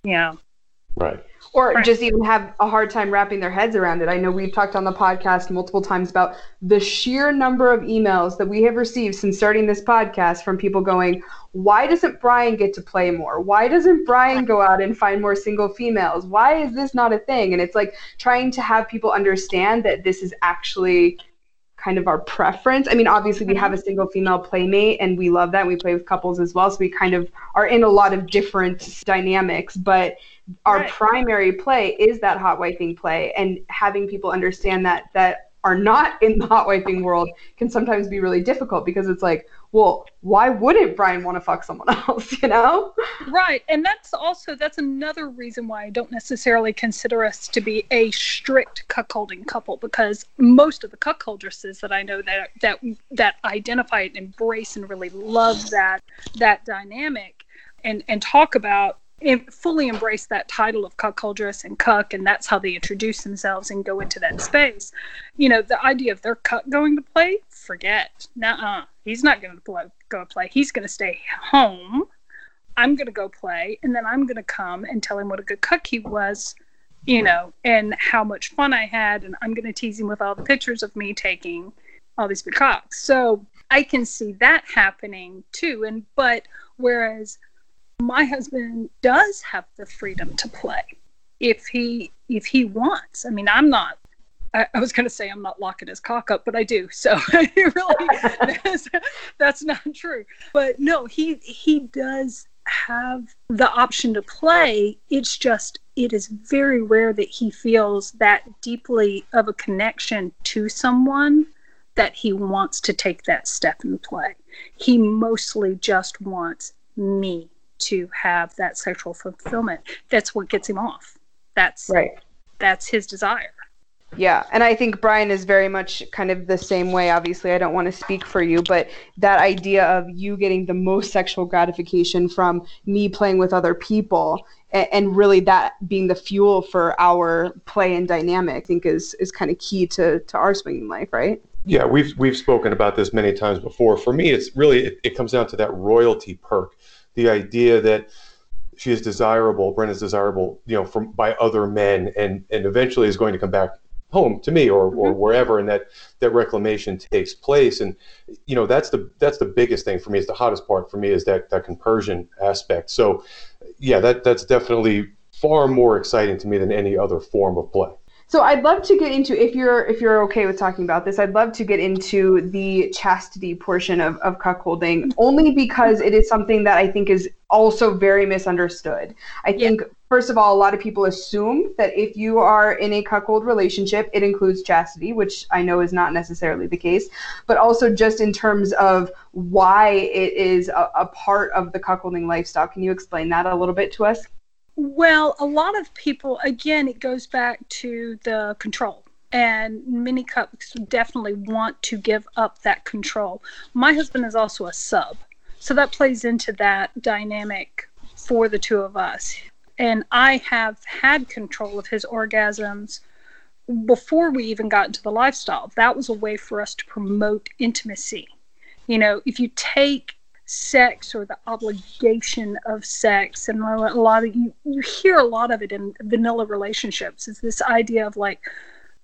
you know. Right. Or right. just even have a hard time wrapping their heads around it. I know we've talked on the podcast multiple times about the sheer number of emails that we have received since starting this podcast from people going, Why doesn't Brian get to play more? Why doesn't Brian go out and find more single females? Why is this not a thing? And it's like trying to have people understand that this is actually kind of our preference. I mean, obviously we have a mm-hmm. single female playmate and we love that. We play with couples as well. So we kind of are in a lot of different dynamics, but our right. primary play is that hot wifing play and having people understand that that are not in the hot wifing world can sometimes be really difficult because it's like, well, why wouldn't Brian want to fuck someone else, you know? Right. And that's also that's another reason why I don't necessarily consider us to be a strict cuckolding couple because most of the cuckoldresses that I know that that that identify and embrace and really love that that dynamic and and talk about and fully embrace that title of cuckoldress and cuck, and that's how they introduce themselves and go into that space. You know, the idea of their cuck going to play, forget. Nuh-uh. He's not going to go play. He's going to stay home. I'm going to go play, and then I'm going to come and tell him what a good cuck he was, you know, and how much fun I had, and I'm going to tease him with all the pictures of me taking all these big cocks. So I can see that happening too. And but whereas my husband does have the freedom to play if he if he wants. I mean, I'm not. I, I was going to say I'm not locking his cock up, but I do. So really, that's, that's not true. But no, he he does have the option to play. It's just it is very rare that he feels that deeply of a connection to someone that he wants to take that step and play. He mostly just wants me to have that sexual fulfillment. That's what gets him off. That's right. That's his desire. Yeah, and I think Brian is very much kind of the same way. Obviously, I don't want to speak for you, but that idea of you getting the most sexual gratification from me playing with other people and, and really that being the fuel for our play and dynamic, I think is is kind of key to to our swinging life, right? Yeah, we've we've spoken about this many times before. For me, it's really it, it comes down to that royalty perk the idea that she is desirable, Brenna's desirable, you know, from by other men, and and eventually is going to come back home to me or, or mm-hmm. wherever, and that that reclamation takes place, and you know that's the that's the biggest thing for me. Is the hottest part for me is that that conversion aspect. So, yeah, that that's definitely far more exciting to me than any other form of play. So I'd love to get into if you're if you're okay with talking about this, I'd love to get into the chastity portion of, of cuckolding, only because it is something that I think is also very misunderstood. I think yeah. first of all, a lot of people assume that if you are in a cuckold relationship, it includes chastity, which I know is not necessarily the case, but also just in terms of why it is a, a part of the cuckolding lifestyle. Can you explain that a little bit to us? Well, a lot of people, again, it goes back to the control. And many couples definitely want to give up that control. My husband is also a sub. So that plays into that dynamic for the two of us. And I have had control of his orgasms before we even got into the lifestyle. That was a way for us to promote intimacy. You know, if you take sex or the obligation of sex and a lot of you you hear a lot of it in vanilla relationships is this idea of like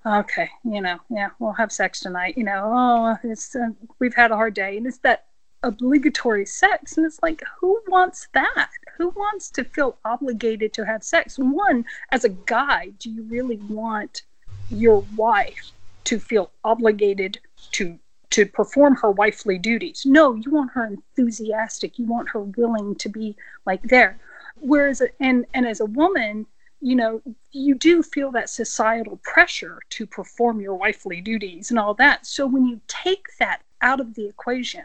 okay you know yeah we'll have sex tonight you know oh it's uh, we've had a hard day and it's that obligatory sex and it's like who wants that who wants to feel obligated to have sex one as a guy do you really want your wife to feel obligated to to perform her wifely duties. No, you want her enthusiastic. You want her willing to be like there. Whereas, and and as a woman, you know, you do feel that societal pressure to perform your wifely duties and all that. So when you take that out of the equation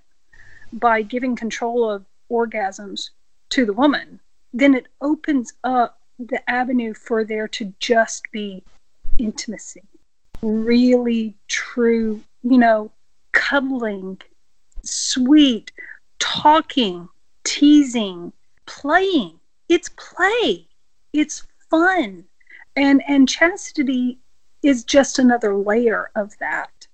by giving control of orgasms to the woman, then it opens up the avenue for there to just be intimacy, really true, you know, cuddling, sweet, talking, teasing, playing. It's play. It's fun. And and chastity is just another layer of that.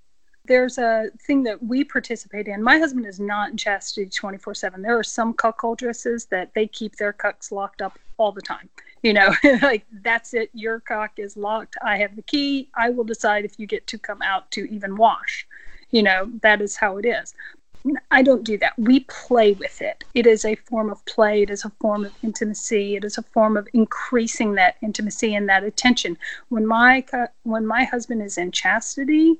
There's a thing that we participate in. My husband is not in chastity 24 7. There are some cuckoldresses that they keep their cucks locked up all the time. You know, like that's it. Your cock is locked. I have the key. I will decide if you get to come out to even wash you know that is how it is I don't do that. We play with it. It is a form of play. It is a form of intimacy. It is a form of increasing that intimacy and that attention. When my when my husband is in chastity,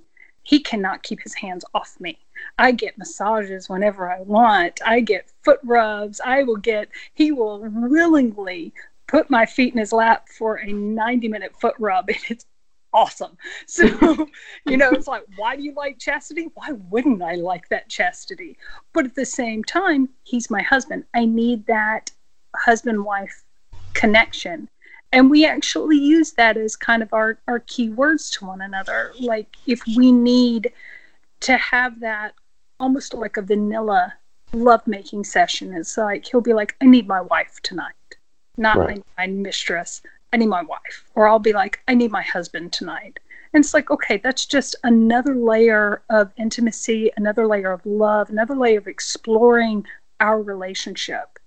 he cannot keep his hands off me. I get massages whenever I want. I get foot rubs. I will get. He will willingly put my feet in his lap for a 90 minute foot rub. It's awesome. So, you know, it's like, why do you like chastity? Why wouldn't I like that chastity? But at the same time, he's my husband. I need that husband wife connection. And we actually use that as kind of our, our key words to one another. Like, if we need to have that almost like a vanilla lovemaking session, it's like he'll be like, I need my wife tonight, not right. my, my mistress. I need my wife. Or I'll be like, I need my husband tonight. And it's like, okay, that's just another layer of intimacy, another layer of love, another layer of exploring our relationship.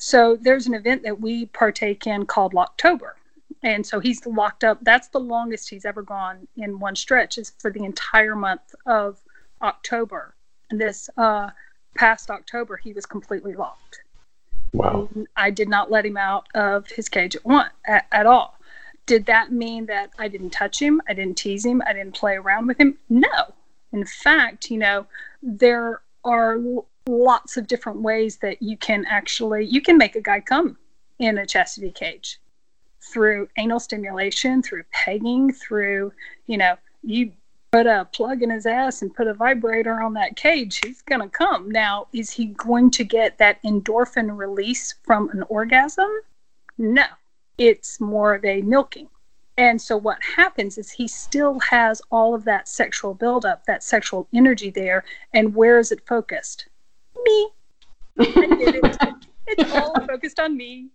So there's an event that we partake in called Locktober. And so he's locked up. That's the longest he's ever gone in one stretch, is for the entire month of October. And this uh, past October, he was completely locked. Wow. I did not let him out of his cage at one at, at all. Did that mean that I didn't touch him? I didn't tease him? I didn't play around with him? No. In fact, you know, there are lots of different ways that you can actually you can make a guy come in a chastity cage through anal stimulation, through pegging, through, you know, you put a plug in his ass and put a vibrator on that cage, he's going to come. Now, is he going to get that endorphin release from an orgasm? No, it's more of a milking. And so what happens is he still has all of that sexual buildup, that sexual energy there. And where is it focused? Me. I did it. it's all focused on me.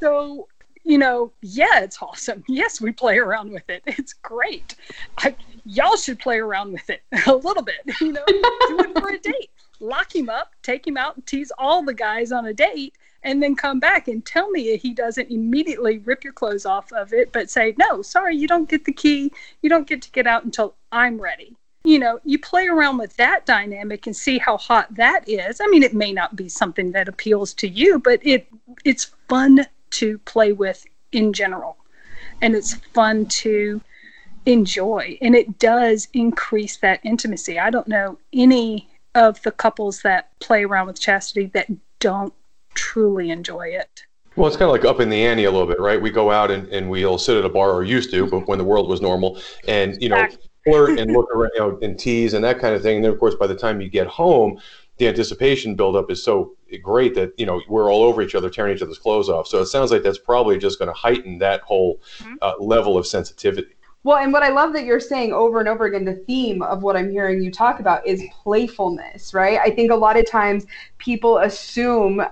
So you know, yeah, it's awesome. Yes, we play around with it. It's great. I, y'all should play around with it a little bit. You know, do it for a date. Lock him up, take him out, and tease all the guys on a date, and then come back and tell me he doesn't immediately rip your clothes off of it, but say, no, sorry, you don't get the key. You don't get to get out until I'm ready. You know, you play around with that dynamic and see how hot that is. I mean, it may not be something that appeals to you, but it it's fun to play with in general. And it's fun to enjoy. And it does increase that intimacy. I don't know any of the couples that play around with chastity that don't truly enjoy it. Well, it's kind of like up in the ante a little bit, right? We go out and, and we'll sit at a bar or used to, but when the world was normal, and you know, flirt and look around, you know, and tease and that kind of thing. And then, of course, by the time you get home, the anticipation buildup is so great that you know we're all over each other, tearing each other's clothes off. So it sounds like that's probably just going to heighten that whole mm-hmm. uh, level of sensitivity. Well, and what I love that you're saying over and over again, the theme of what I'm hearing you talk about is playfulness, right? I think a lot of times people assume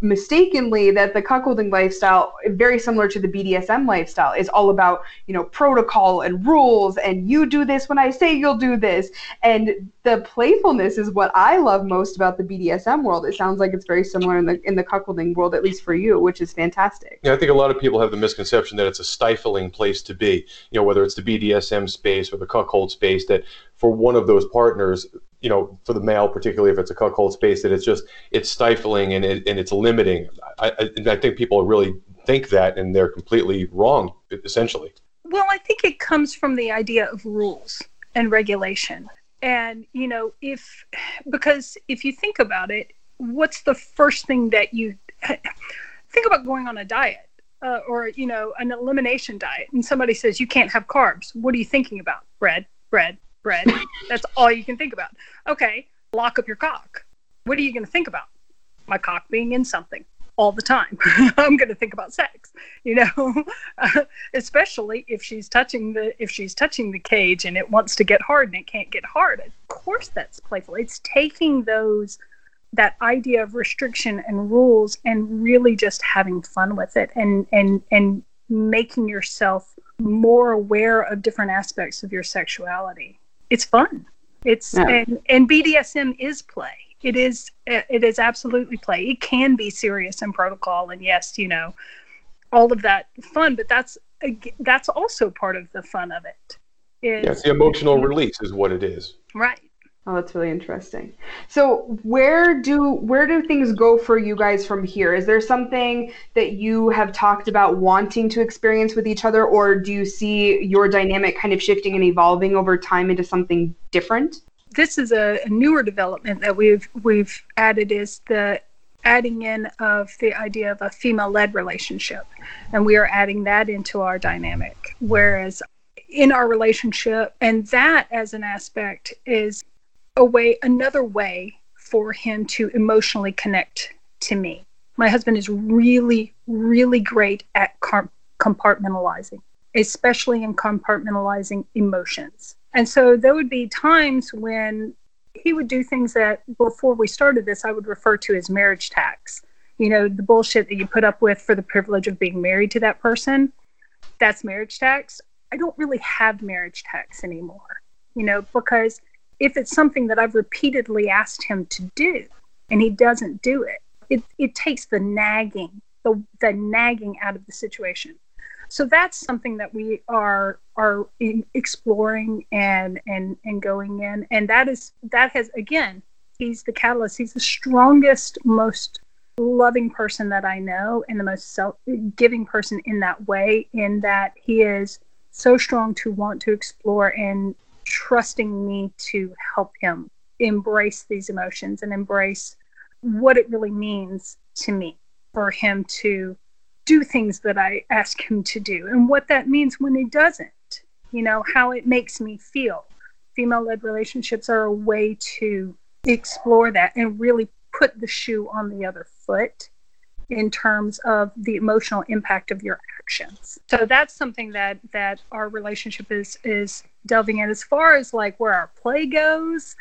mistakenly that the cuckolding lifestyle very similar to the BDSM lifestyle is all about you know protocol and rules and you do this when I say you'll do this. And the playfulness is what I love most about the BDSM world. It sounds like it's very similar in the in the cuckolding world at least for you which is fantastic. Yeah I think a lot of people have the misconception that it's a stifling place to be you know whether it's the BDSM space or the cuckold space that for one of those partners you know, for the male, particularly if it's a cuckold space, that it's just it's stifling and it, and it's limiting. I, I, I think people really think that, and they're completely wrong, essentially. Well, I think it comes from the idea of rules and regulation, and you know, if because if you think about it, what's the first thing that you think about going on a diet? Uh, or you know an elimination diet and somebody says you can't have carbs what are you thinking about bread bread bread. That's all you can think about. Okay, lock up your cock. What are you going to think about? My cock being in something all the time. I'm going to think about sex, you know, especially if she's touching the if she's touching the cage and it wants to get hard and it can't get hard. Of course, that's playful. It's taking those that idea of restriction and rules and really just having fun with it and and and making yourself more aware of different aspects of your sexuality it's fun. It's yeah. and, and BDSM is play. It is it is absolutely play. It can be serious and protocol, and yes, you know, all of that fun. But that's that's also part of the fun of it. Is, yeah, it's the emotional release is what it is. Right. Oh, that's really interesting. So, where do where do things go for you guys from here? Is there something that you have talked about wanting to experience with each other, or do you see your dynamic kind of shifting and evolving over time into something different? This is a, a newer development that we've we've added is the adding in of the idea of a female-led relationship, and we are adding that into our dynamic. Whereas in our relationship. And that, as an aspect, is a way, another way for him to emotionally connect to me. My husband is really, really great at compartmentalizing, especially in compartmentalizing emotions. And so there would be times when he would do things that before we started this, I would refer to as marriage tax. You know, the bullshit that you put up with for the privilege of being married to that person. That's marriage tax. I don't really have marriage tax anymore, you know, because if it's something that I've repeatedly asked him to do and he doesn't do it, it, it takes the nagging, the, the nagging out of the situation. So that's something that we are are exploring and and and going in, and that is that has again, he's the catalyst. He's the strongest, most loving person that I know, and the most self giving person in that way. In that he is so strong to want to explore and trusting me to help him embrace these emotions and embrace what it really means to me for him to do things that I ask him to do and what that means when he doesn't, you know, how it makes me feel. Female led relationships are a way to explore that and really put the shoe on the other foot in terms of the emotional impact of your actions. So that's something that that our relationship is is delving in as far as like where our play goes.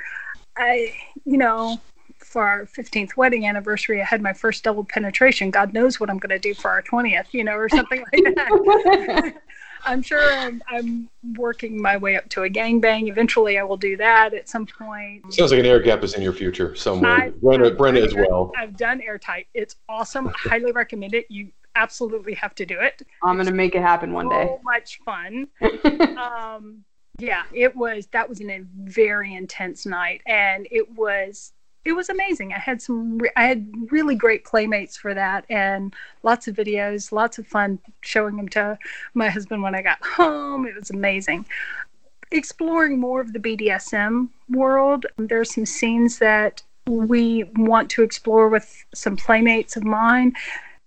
I you know, for our 15th wedding anniversary, I had my first double penetration. God knows what I'm going to do for our 20th, you know, or something like that. I'm sure I'm, I'm, working my way up to a gangbang. Eventually, I will do that at some point. Sounds like an air gap is in your future somewhere. I, Brenna, Brenna as well. I've done airtight. It's awesome. I highly recommend it. You absolutely have to do it. I'm going to make it happen one day. So much fun. um, yeah, it was. That was a very intense night, and it was it was amazing. I had some, re- I had really great playmates for that, and lots of videos, lots of fun showing them to my husband when I got home. It was amazing. Exploring more of the BDSM world, there are some scenes that we want to explore with some playmates of mine,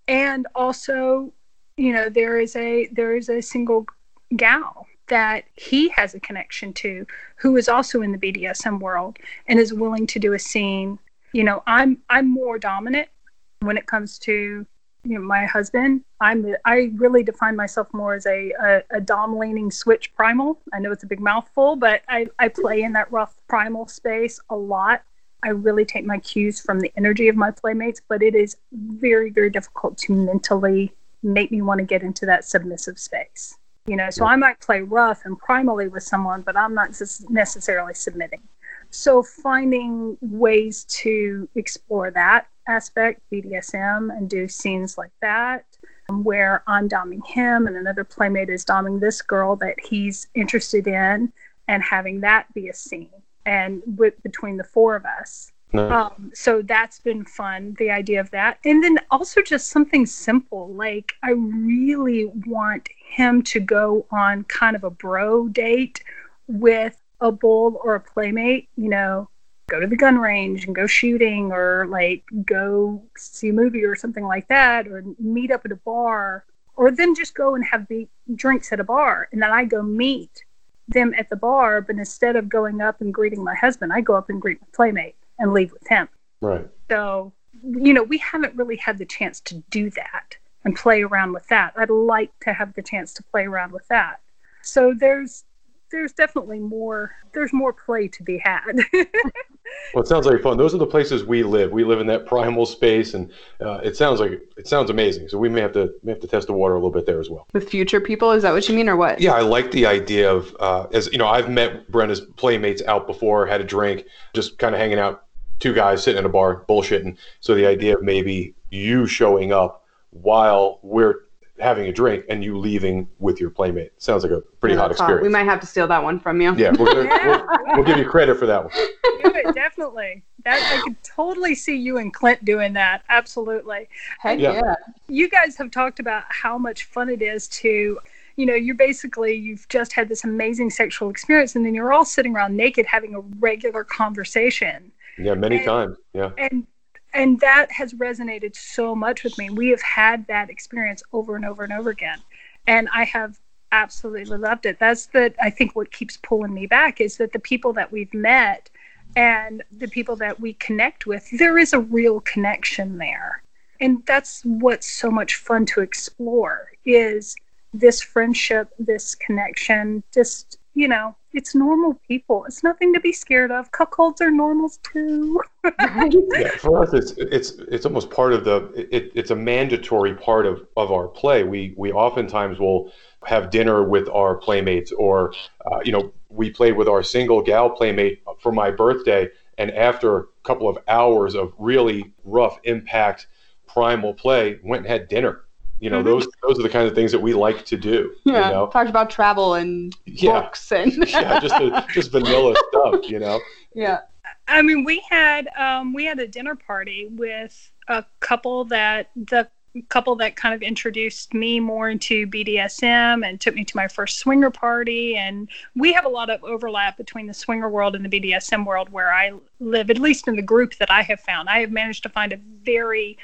and also, you know, there is a there is a single gal that he has a connection to who is also in the BDSM world and is willing to do a scene. You know, I'm I'm more dominant when it comes to you know my husband. I'm I really define myself more as a a, a dom leaning switch primal. I know it's a big mouthful, but I I play in that rough primal space a lot. I really take my cues from the energy of my playmates, but it is very very difficult to mentally make me want to get into that submissive space you know so i might play rough and primally with someone but i'm not necessarily submitting. So finding ways to explore that aspect bdsm and do scenes like that um, where i'm doming him and another playmate is doming this girl that he's interested in and having that be a scene. And with between the four of us no. Um, so that's been fun, the idea of that. And then also just something simple. Like, I really want him to go on kind of a bro date with a bull or a playmate, you know, go to the gun range and go shooting or like go see a movie or something like that or meet up at a bar or then just go and have drinks at a bar and then I go meet them at the bar but instead of going up and greeting my husband I go up and greet my playmate and leave with him. Right. So, you know, we haven't really had the chance to do that and play around with that. I'd like to have the chance to play around with that. So there's there's definitely more there's more play to be had. well, it sounds like fun. Those are the places we live. We live in that primal space, and uh, it sounds like it sounds amazing. So we may have to may have to test the water a little bit there as well. With future people, is that what you mean, or what? Yeah, I like the idea of uh, as you know, I've met Brenna's playmates out before, had a drink, just kind of hanging out two guys sitting in a bar bullshitting. So the idea of maybe you showing up while we're having a drink and you leaving with your playmate sounds like a pretty yeah, hot experience. Hot. We might have to steal that one from you. Yeah, we yeah. We'll, we'll, give you credit for that one. Do it definitely. That I could totally see you and Clint doing that. Absolutely. Heck yeah. yeah. You guys have talked about how much fun it is to you know, you're basically, you've just had this amazing sexual experience, and then you're all sitting around naked having a regular conversation. Yeah, many and, times. Yeah. And and that has resonated so much with me. We have had that experience over and over and over again. And I have absolutely loved it. That's the I think what keeps pulling me back is that the people that we've met and the people that we connect with, there is a real connection there. And that's what's so much fun to explore is this friendship, this connection, just, you know, it's normal people. It's nothing to be scared of. Cuckolds are normals too. yeah, for us, it's it's it's almost part of the. It, it's a mandatory part of of our play. We we oftentimes will have dinner with our playmates, or uh, you know, we played with our single gal playmate for my birthday, and after a couple of hours of really rough impact primal play, went and had dinner. You know, mm-hmm. those those are the kinds of things that we like to do. Yeah, you know? talked about travel and yeah. books and yeah, just a, just vanilla stuff. You know. Yeah. I mean, we had um, we had a dinner party with a couple that the couple that kind of introduced me more into BDSM and took me to my first swinger party. And we have a lot of overlap between the swinger world and the BDSM world where I live, at least in the group that I have found. I have managed to find a very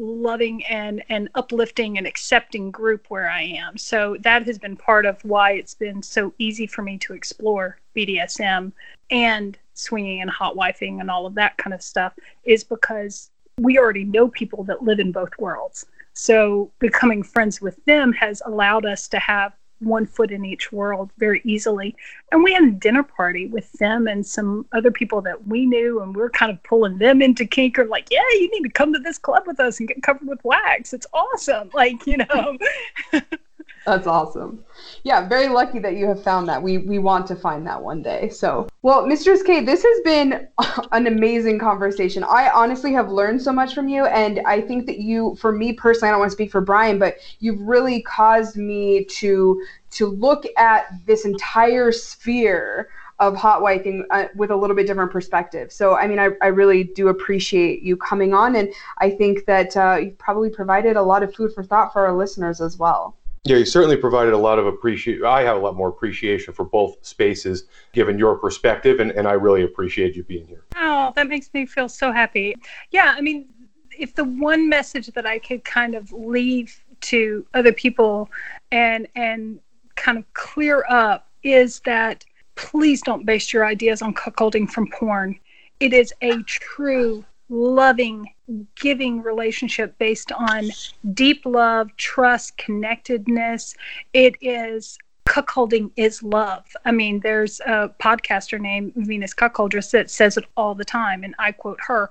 loving and and uplifting and accepting group where I am. So that has been part of why it's been so easy for me to explore BDSM and swinging and hot wifing and all of that kind of stuff is because we already know people that live in both worlds. So becoming friends with them has allowed us to have one foot in each world very easily. And we had a dinner party with them and some other people that we knew, and we are kind of pulling them into kink or like, yeah, you need to come to this club with us and get covered with wax. It's awesome. Like, you know. That's awesome. Yeah, very lucky that you have found that. We we want to find that one day. So, well, Mistress K, this has been an amazing conversation. I honestly have learned so much from you, and I think that you, for me personally, I don't want to speak for Brian, but you've really caused me to to look at this entire sphere of hot wifing uh, with a little bit different perspective. So, I mean, I, I really do appreciate you coming on, and I think that uh, you've probably provided a lot of food for thought for our listeners as well. Yeah, you certainly provided a lot of appreciation. I have a lot more appreciation for both spaces, given your perspective, and, and I really appreciate you being here. Oh, that makes me feel so happy. Yeah, I mean, if the one message that I could kind of leave to other people and and kind of clear up is that please don't base your ideas on cuckolding from porn. It is a true loving, giving relationship based on deep love, trust, connectedness. It is cuckolding is love. I mean, there's a podcaster named Venus Cuckoldress that says it all the time, and I quote her.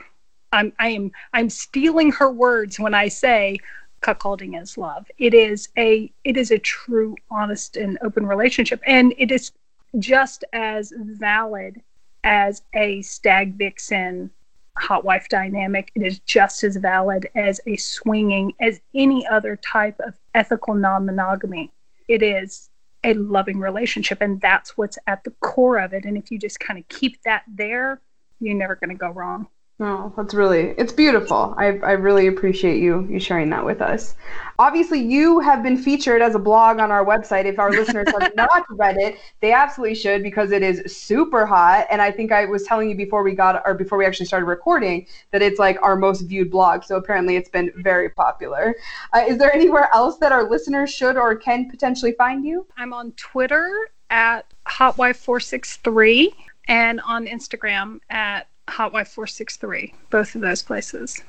I'm I am I'm stealing her words when I say cuckolding is love. It is a it is a true, honest, and open relationship, and it is just as valid as a stag vixen hot wife dynamic. It is just as valid as a swinging, as any other type of ethical non monogamy. It is a loving relationship, and that's what's at the core of it. And if you just kind of keep that there, you're never going to go wrong. Oh, that's really it's beautiful. I I really appreciate you you sharing that with us. Obviously, you have been featured as a blog on our website. If our listeners have not read it, they absolutely should because it is super hot. And I think I was telling you before we got or before we actually started recording that it's like our most viewed blog. So apparently, it's been very popular. Uh, is there anywhere else that our listeners should or can potentially find you? I'm on Twitter at hotwife463 and on Instagram at Hotwife463, both of those places.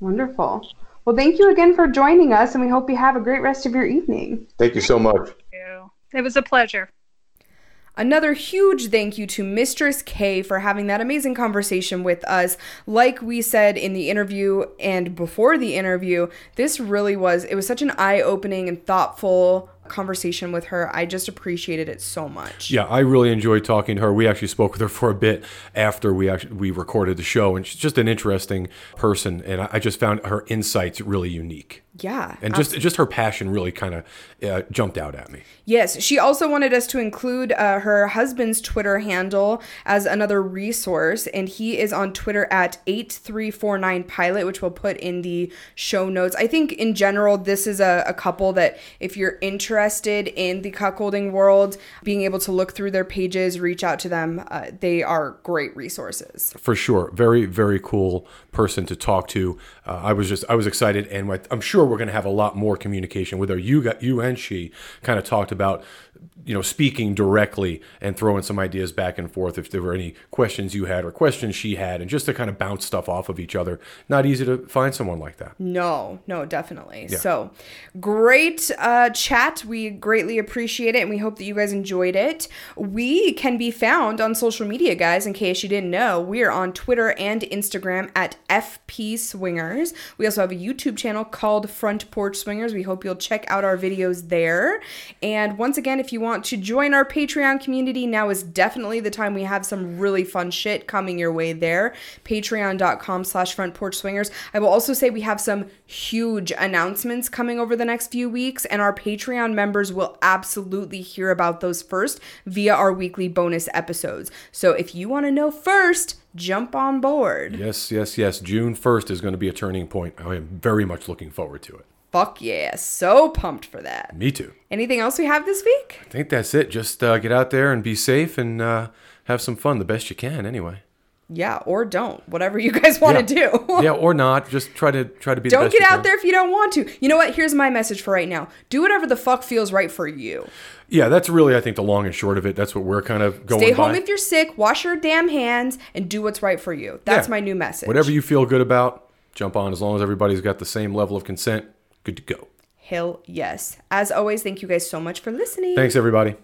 Wonderful. Well, thank you again for joining us, and we hope you have a great rest of your evening. Thank you so much. Thank you. It was a pleasure. Another huge thank you to Mistress K for having that amazing conversation with us. Like we said in the interview and before the interview, this really was it was such an eye-opening and thoughtful conversation with her. I just appreciated it so much. Yeah, I really enjoyed talking to her. We actually spoke with her for a bit after we actually we recorded the show, and she's just an interesting person. And I just found her insights really unique. Yeah, and just just her passion really kind of uh, jumped out at me. Yes, she also wanted us to include uh, her husband's Twitter handle as another resource, and he is on Twitter at eight three four nine pilot, which we'll put in the show notes. I think in general, this is a, a couple that if you're interested in the cuckolding world, being able to look through their pages, reach out to them, uh, they are great resources. For sure, very very cool person to talk to. Uh, I was just I was excited, and I'm sure sure we're going to have a lot more communication with her. You got you and she kind of talked about you know speaking directly and throwing some ideas back and forth if there were any questions you had or questions she had and just to kind of bounce stuff off of each other not easy to find someone like that No, no, definitely. Yeah. So great uh, chat. We greatly appreciate it and we hope that you guys enjoyed it. We can be found on social media, guys, in case you didn't know. We are on Twitter and Instagram at FP Swingers. We also have a YouTube channel called Front Porch Swingers. We hope you'll check out our videos there. And once again, if you want to join our Patreon community, now is definitely the time. We have some really fun shit coming your way there. Patreon.com slash front porch swingers. I will also say we have some huge announcements coming over the next few weeks, and our Patreon members will absolutely hear about those first via our weekly bonus episodes. So if you want to know first, jump on board. yes yes yes june 1st is going to be a turning point i am very much looking forward to it Fuck yeah, so pumped for that. me too Anything else we have this week? i think that's it just uh, get out there and be safe and uh, have some fun the best you can anyway Yeah, or don't. Whatever you guys want to do. yeah or not just try to try to be Don't best get out can. there if you don't want to. You know what? Here's my message for right now. Do whatever the fuck feels right for you. Yeah, that's really, I think, the long and short of it. That's what we're kind of going Stay by. home if you're sick, wash your damn hands, and do what's right for you. That's Yeah. my new message. Whatever you feel good about, jump on. As long as everybody's got the same level of consent, good to go. Hell yes. As always, thank you guys so much for listening. Thanks, everybody.